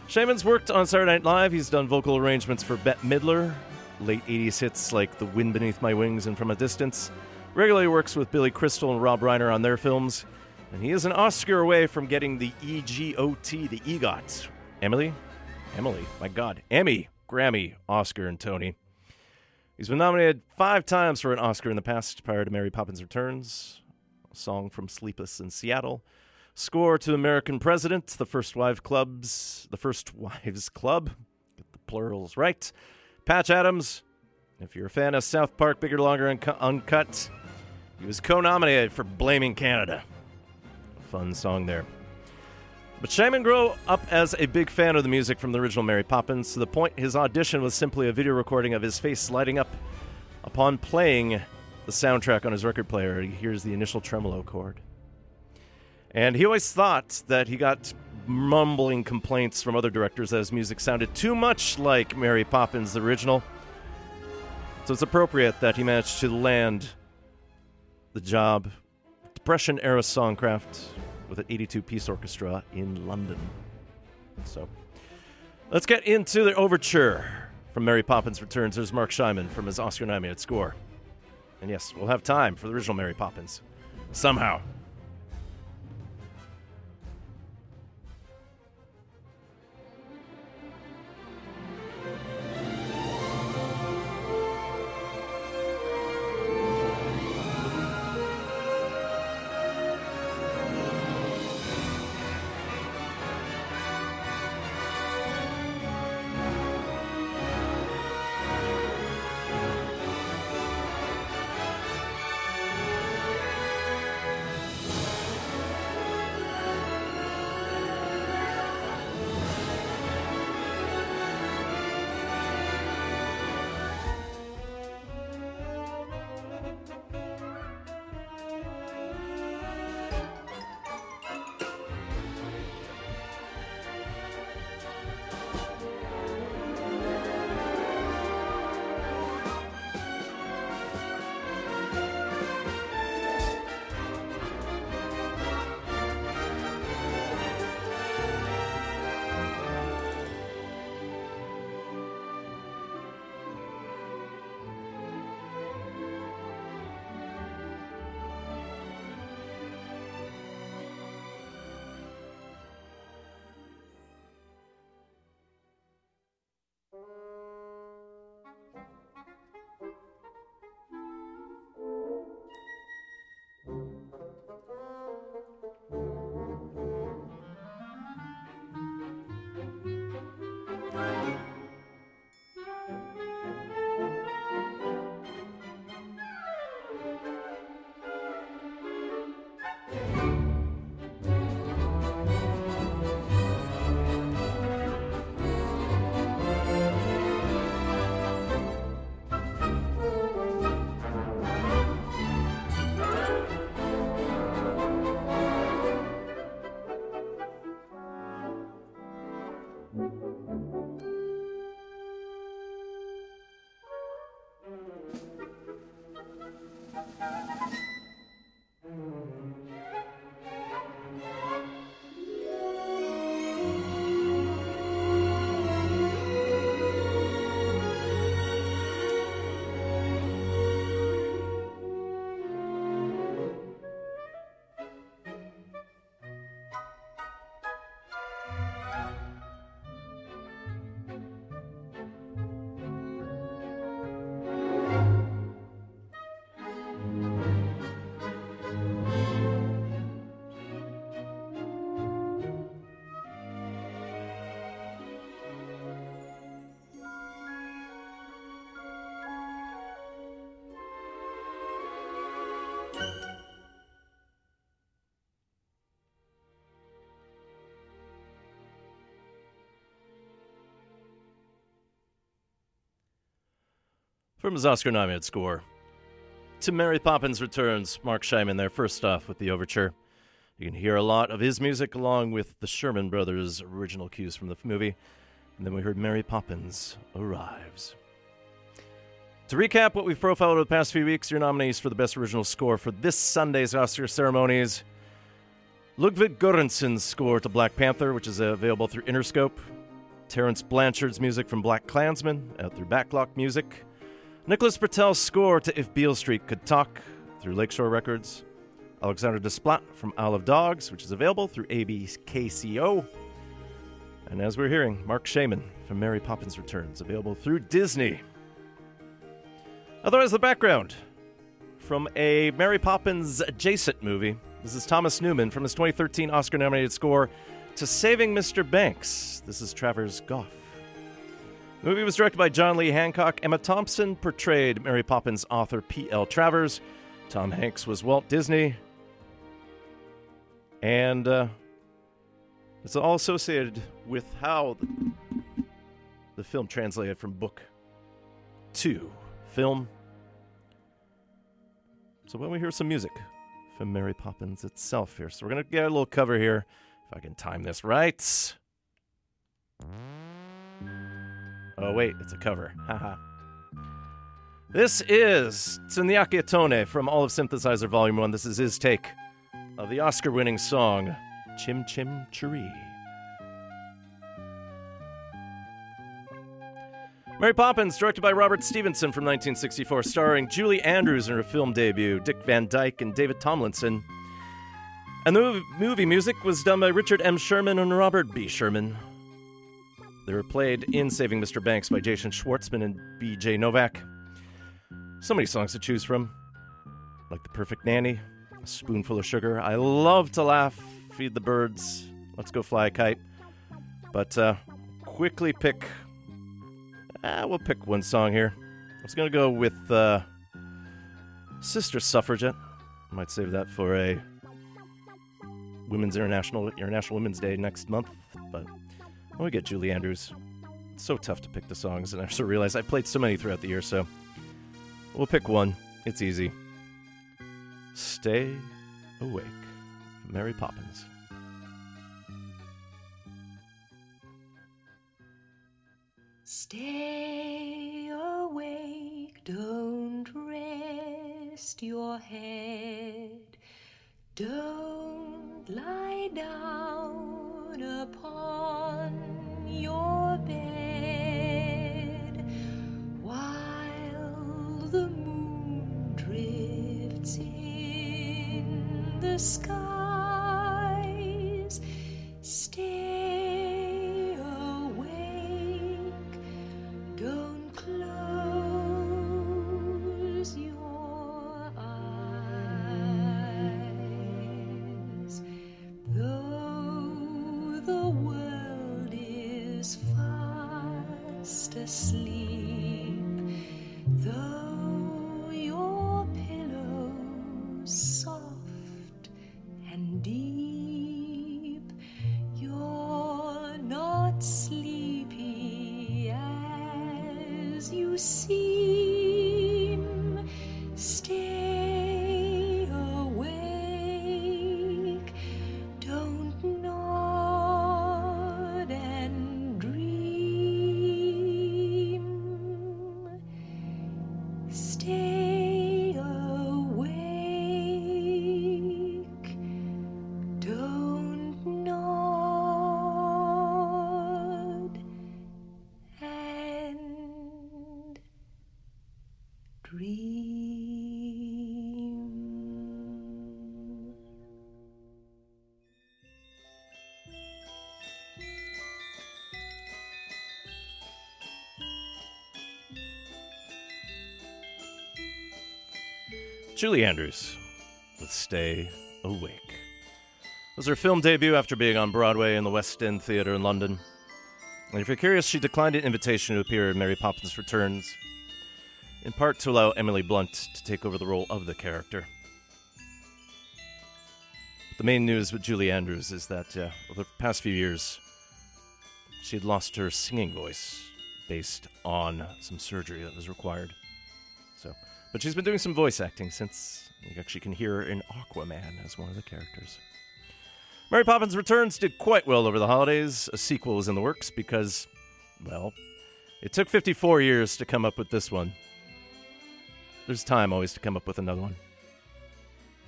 Shaiman's worked on Saturday Night Live. He's done vocal arrangements for Bette Midler, late 80s hits like The Wind Beneath My Wings and From a Distance. Regularly works with Billy Crystal and Rob Reiner on their films. And he is an Oscar away from getting the EGOT, the EGOT. Emily? Emily, my God. Emmy, Grammy, Oscar, and Tony. He's been nominated five times for an Oscar in the past prior to Mary Poppins Returns, a song from Sleepless in Seattle, score to American President, the First Wives Clubs, the First Wives Club, get the plurals right, Patch Adams. If you're a fan of South Park, Bigger, Longer, and Uncu- Uncut, he was co-nominated for Blaming Canada. Fun song there. But Shaiman grew up as a big fan of the music from the original Mary Poppins to the point his audition was simply a video recording of his face lighting up upon playing the soundtrack on his record player. He hears the initial tremolo chord. And he always thought that he got mumbling complaints from other directors that his music sounded too much like Mary Poppins, the original. So it's appropriate that he managed to land the job, Depression era songcraft, with an 82 piece orchestra in London. So let's get into the overture from Mary Poppins Returns. There's Marc Shaiman from his Oscar nominated score. And yes, we'll have time for the original Mary Poppins. Somehow. From his Oscar nominated score to Mary Poppins Returns, Marc Shaiman there, first off with the overture. You can hear a lot of his music along with the Sherman Brothers' original cues from the movie. And then we heard Mary Poppins Arrives. To recap what we've profiled over the past few weeks, your nominees for the best original score for this Sunday's Oscar ceremonies Ludwig Göransson's score to Black Panther, which is available through Interscope, Terence Blanchard's music from BlacKkKlansman out through Backlot Music, Nicholas Britell's score to If Beale Street Could Talk through Lakeshore Records, Alexandre Desplat from Isle of Dogs, which is available through ABKCO, and as we're hearing, Marc Shaiman from Mary Poppins Returns, available through Disney. Otherwise, the background from a Mary Poppins adjacent movie. This is Thomas Newman from his 2013 Oscar nominated score to Saving Mr. Banks. This is Travers Goff. The movie was directed by John Lee Hancock. Emma Thompson portrayed Mary Poppins author P.L. Travers. Tom Hanks was Walt Disney. And uh, it's all associated with how the, film translated from book to film. So, when we hear some music from Mary Poppins itself here, so we're to get a little cover here, if I can time this right. Oh, wait, it's a cover. Haha. this is Tsunyaki Atone from All of Synthesizer Volume 1. This is his take of the Oscar winning song Chim Chim Cheree. Mary Poppins, directed by Robert Stevenson from 1964, starring Julie Andrews in her film debut, Dick Van Dyke and David Tomlinson. And the movie music was done by Richard M. Sherman and Robert B. Sherman. They were played in Saving Mr. Banks by Jason Schwartzman and B.J. Novak. So many songs to choose from, like The Perfect Nanny, A Spoonful of Sugar. I love to laugh, Feed the Birds, Let's Go Fly a Kite. But uh, quickly pick Ah, we'll pick one song here. I was going to go with uh, Sister Suffragette. I might save that for a Women's International International Women's Day next month. We get Julie Andrews, it's so tough to pick the songs, and I also realize I played so many throughout the year, so we'll pick one. It's easy. Stay awake. Mary Poppins. Stay awake, don't rest your head, don't lie down upon your bed while the moon drifts in the skies. Julie Andrews with Stay Awake. It was her film debut after being on Broadway in the West End Theatre in London. And if you're curious, she declined an invitation to appear in Mary Poppins Returns, in part to allow Emily Blunt to take over the role of the character. The main news with Julie Andrews is that uh, over the past few years, she had lost her singing voice based on some surgery that was required. So, but she's been doing some voice acting since you actually can hear her in Aquaman as one of the characters. Mary Poppins Returns did quite well over the holidays. A sequel is in the works because, well, it took 54 years to come up with this one. There's time always to come up with another one.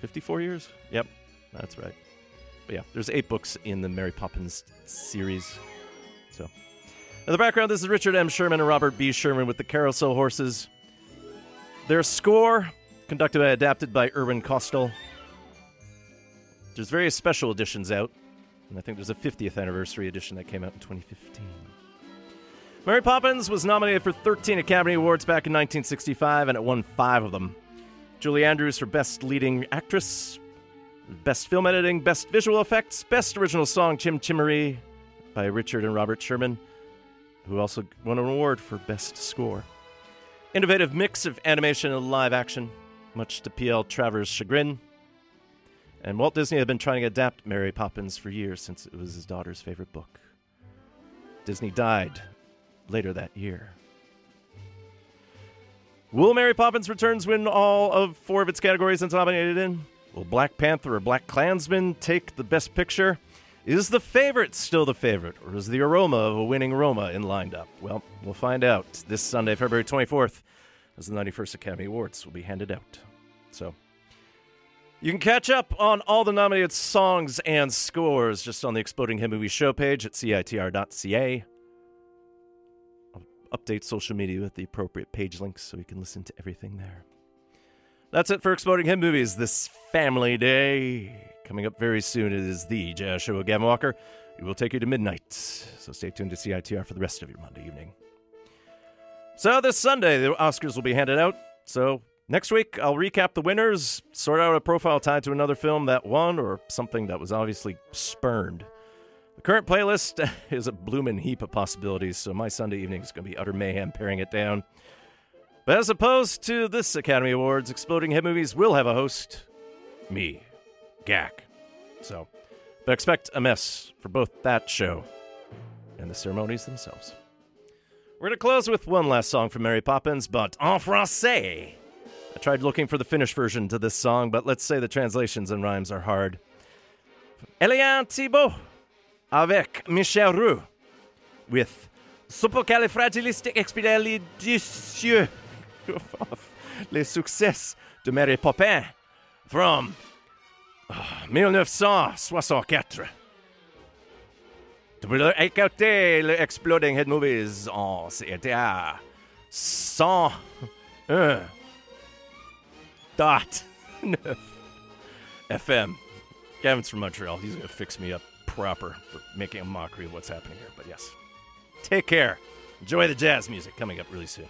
54 years? Yep, that's right. But yeah, there's eight books in the Mary Poppins series. So, in the background, this is Richard M. Sherman and Robert B. Sherman with the Carousel Horses. Their score, conducted and adapted by Irwin Kostal. There's various special editions out, and I think there's a 50th anniversary edition that came out in 2015. Mary Poppins was nominated for 13 Academy Awards back in 1965, and it won five of them. Julie Andrews for Best Leading Actress, Best Film Editing, Best Visual Effects, Best Original Song Chim Chimmery by Richard and Robert Sherman, who also won an award for Best Score. Innovative mix of animation and live action, much to P.L. Travers' chagrin. And Walt Disney had been trying to adapt Mary Poppins for years since it was his daughter's favorite book. Disney died later that year. Will Mary Poppins Returns win all of four of its categories it's nominated in? Will Black Panther or BlacKkKlansman take the best picture? Is the favorite still the favorite, or is the aroma of a winning Roma in lined up? Well, we'll find out this Sunday, February 24th, as the 91st Academy Awards will be handed out. So, you can catch up on all the nominated songs and scores just on the Exploding Head Movie show page at citr.ca. I'll update social media with the appropriate page links so you can listen to everything there. That's it for Exploding Head Movies this family day. Coming up very soon is the Jazz Show with Gavin Walker. We will take you to midnight, so stay tuned to CITR for the rest of your Monday evening. So this Sunday, the Oscars will be handed out. So next week, I'll recap the winners, sort out a profile tied to another film that won or something that was obviously spurned. The current playlist is a bloomin' heap of possibilities, so my Sunday evening is going to be utter mayhem paring it down. But as opposed to this Academy Awards, Exploding Head Movies will have a host, me, Gak. So, but expect a mess for both that show and the ceremonies themselves. We're going to close with one last song from Mary Poppins, but en français. I tried looking for the Finnish version to this song, but let's say the translations and rhymes are hard. Eliane Thibault avec Michel Roux with Supercalifragilisticexpialidocious Les succès de Mary Poppins from ah, 1964. Tu peux écouter le Exploding Head Movies en CTA 101 dot 9 FM. Gavin's from Montreal. He's going to fix me up proper for making a mockery of what's happening here. But yes, take care. Enjoy the jazz music coming up really soon.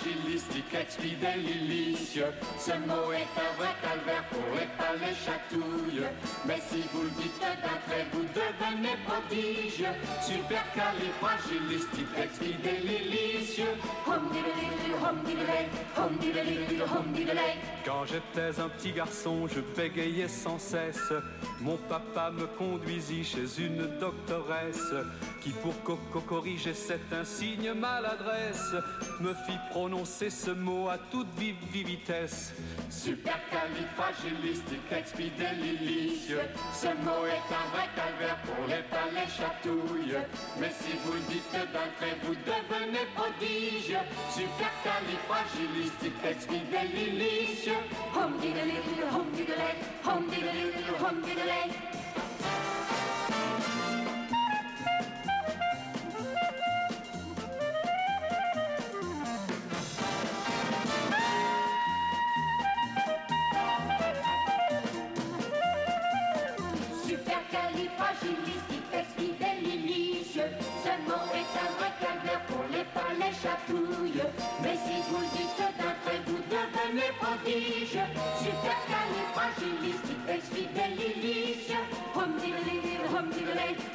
Supercalifragilisticexpialidocious. Ce mot est un vrai calvaire pour les palais chatouilles. Mais si vous le dites d'un trait, vous devenez prodige. Hum hum hum diddly hum diddly. Quand j'étais un petit garçon, je bégayais sans cesse. Mon papa me conduisit chez une doctoresse qui, pour coco corriger cet insigne maladresse, me fit prononcer ce mot à toute vive vitesse. Supercalifragilisticexpialidocious. Ce mot est un vrai calvaire pour les palais chatouilles. Mais si vous le dites d'un trait, vous devenez prodige. Supercalifragilisticexpialidocious. Hum diddly hum diddly, hum diddly hum diddly. Supercalifragilisticexpialidocious.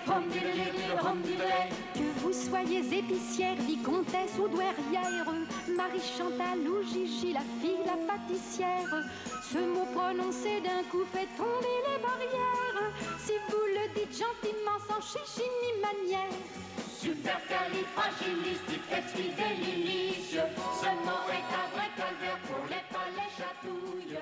Hum diddly hum diddly. vous soyez épicière, vicomtesse ou douairière, Marie Chantal ou Gigi, la fille, la pâtissière, ce mot prononcé d'un coup fait tomber les barrières. Si vous le dites gentiment, sans chichi ni manière. Supercalifragilistiquexpialidocious Ce mot est un vrai calvaire pour les palais chatouilles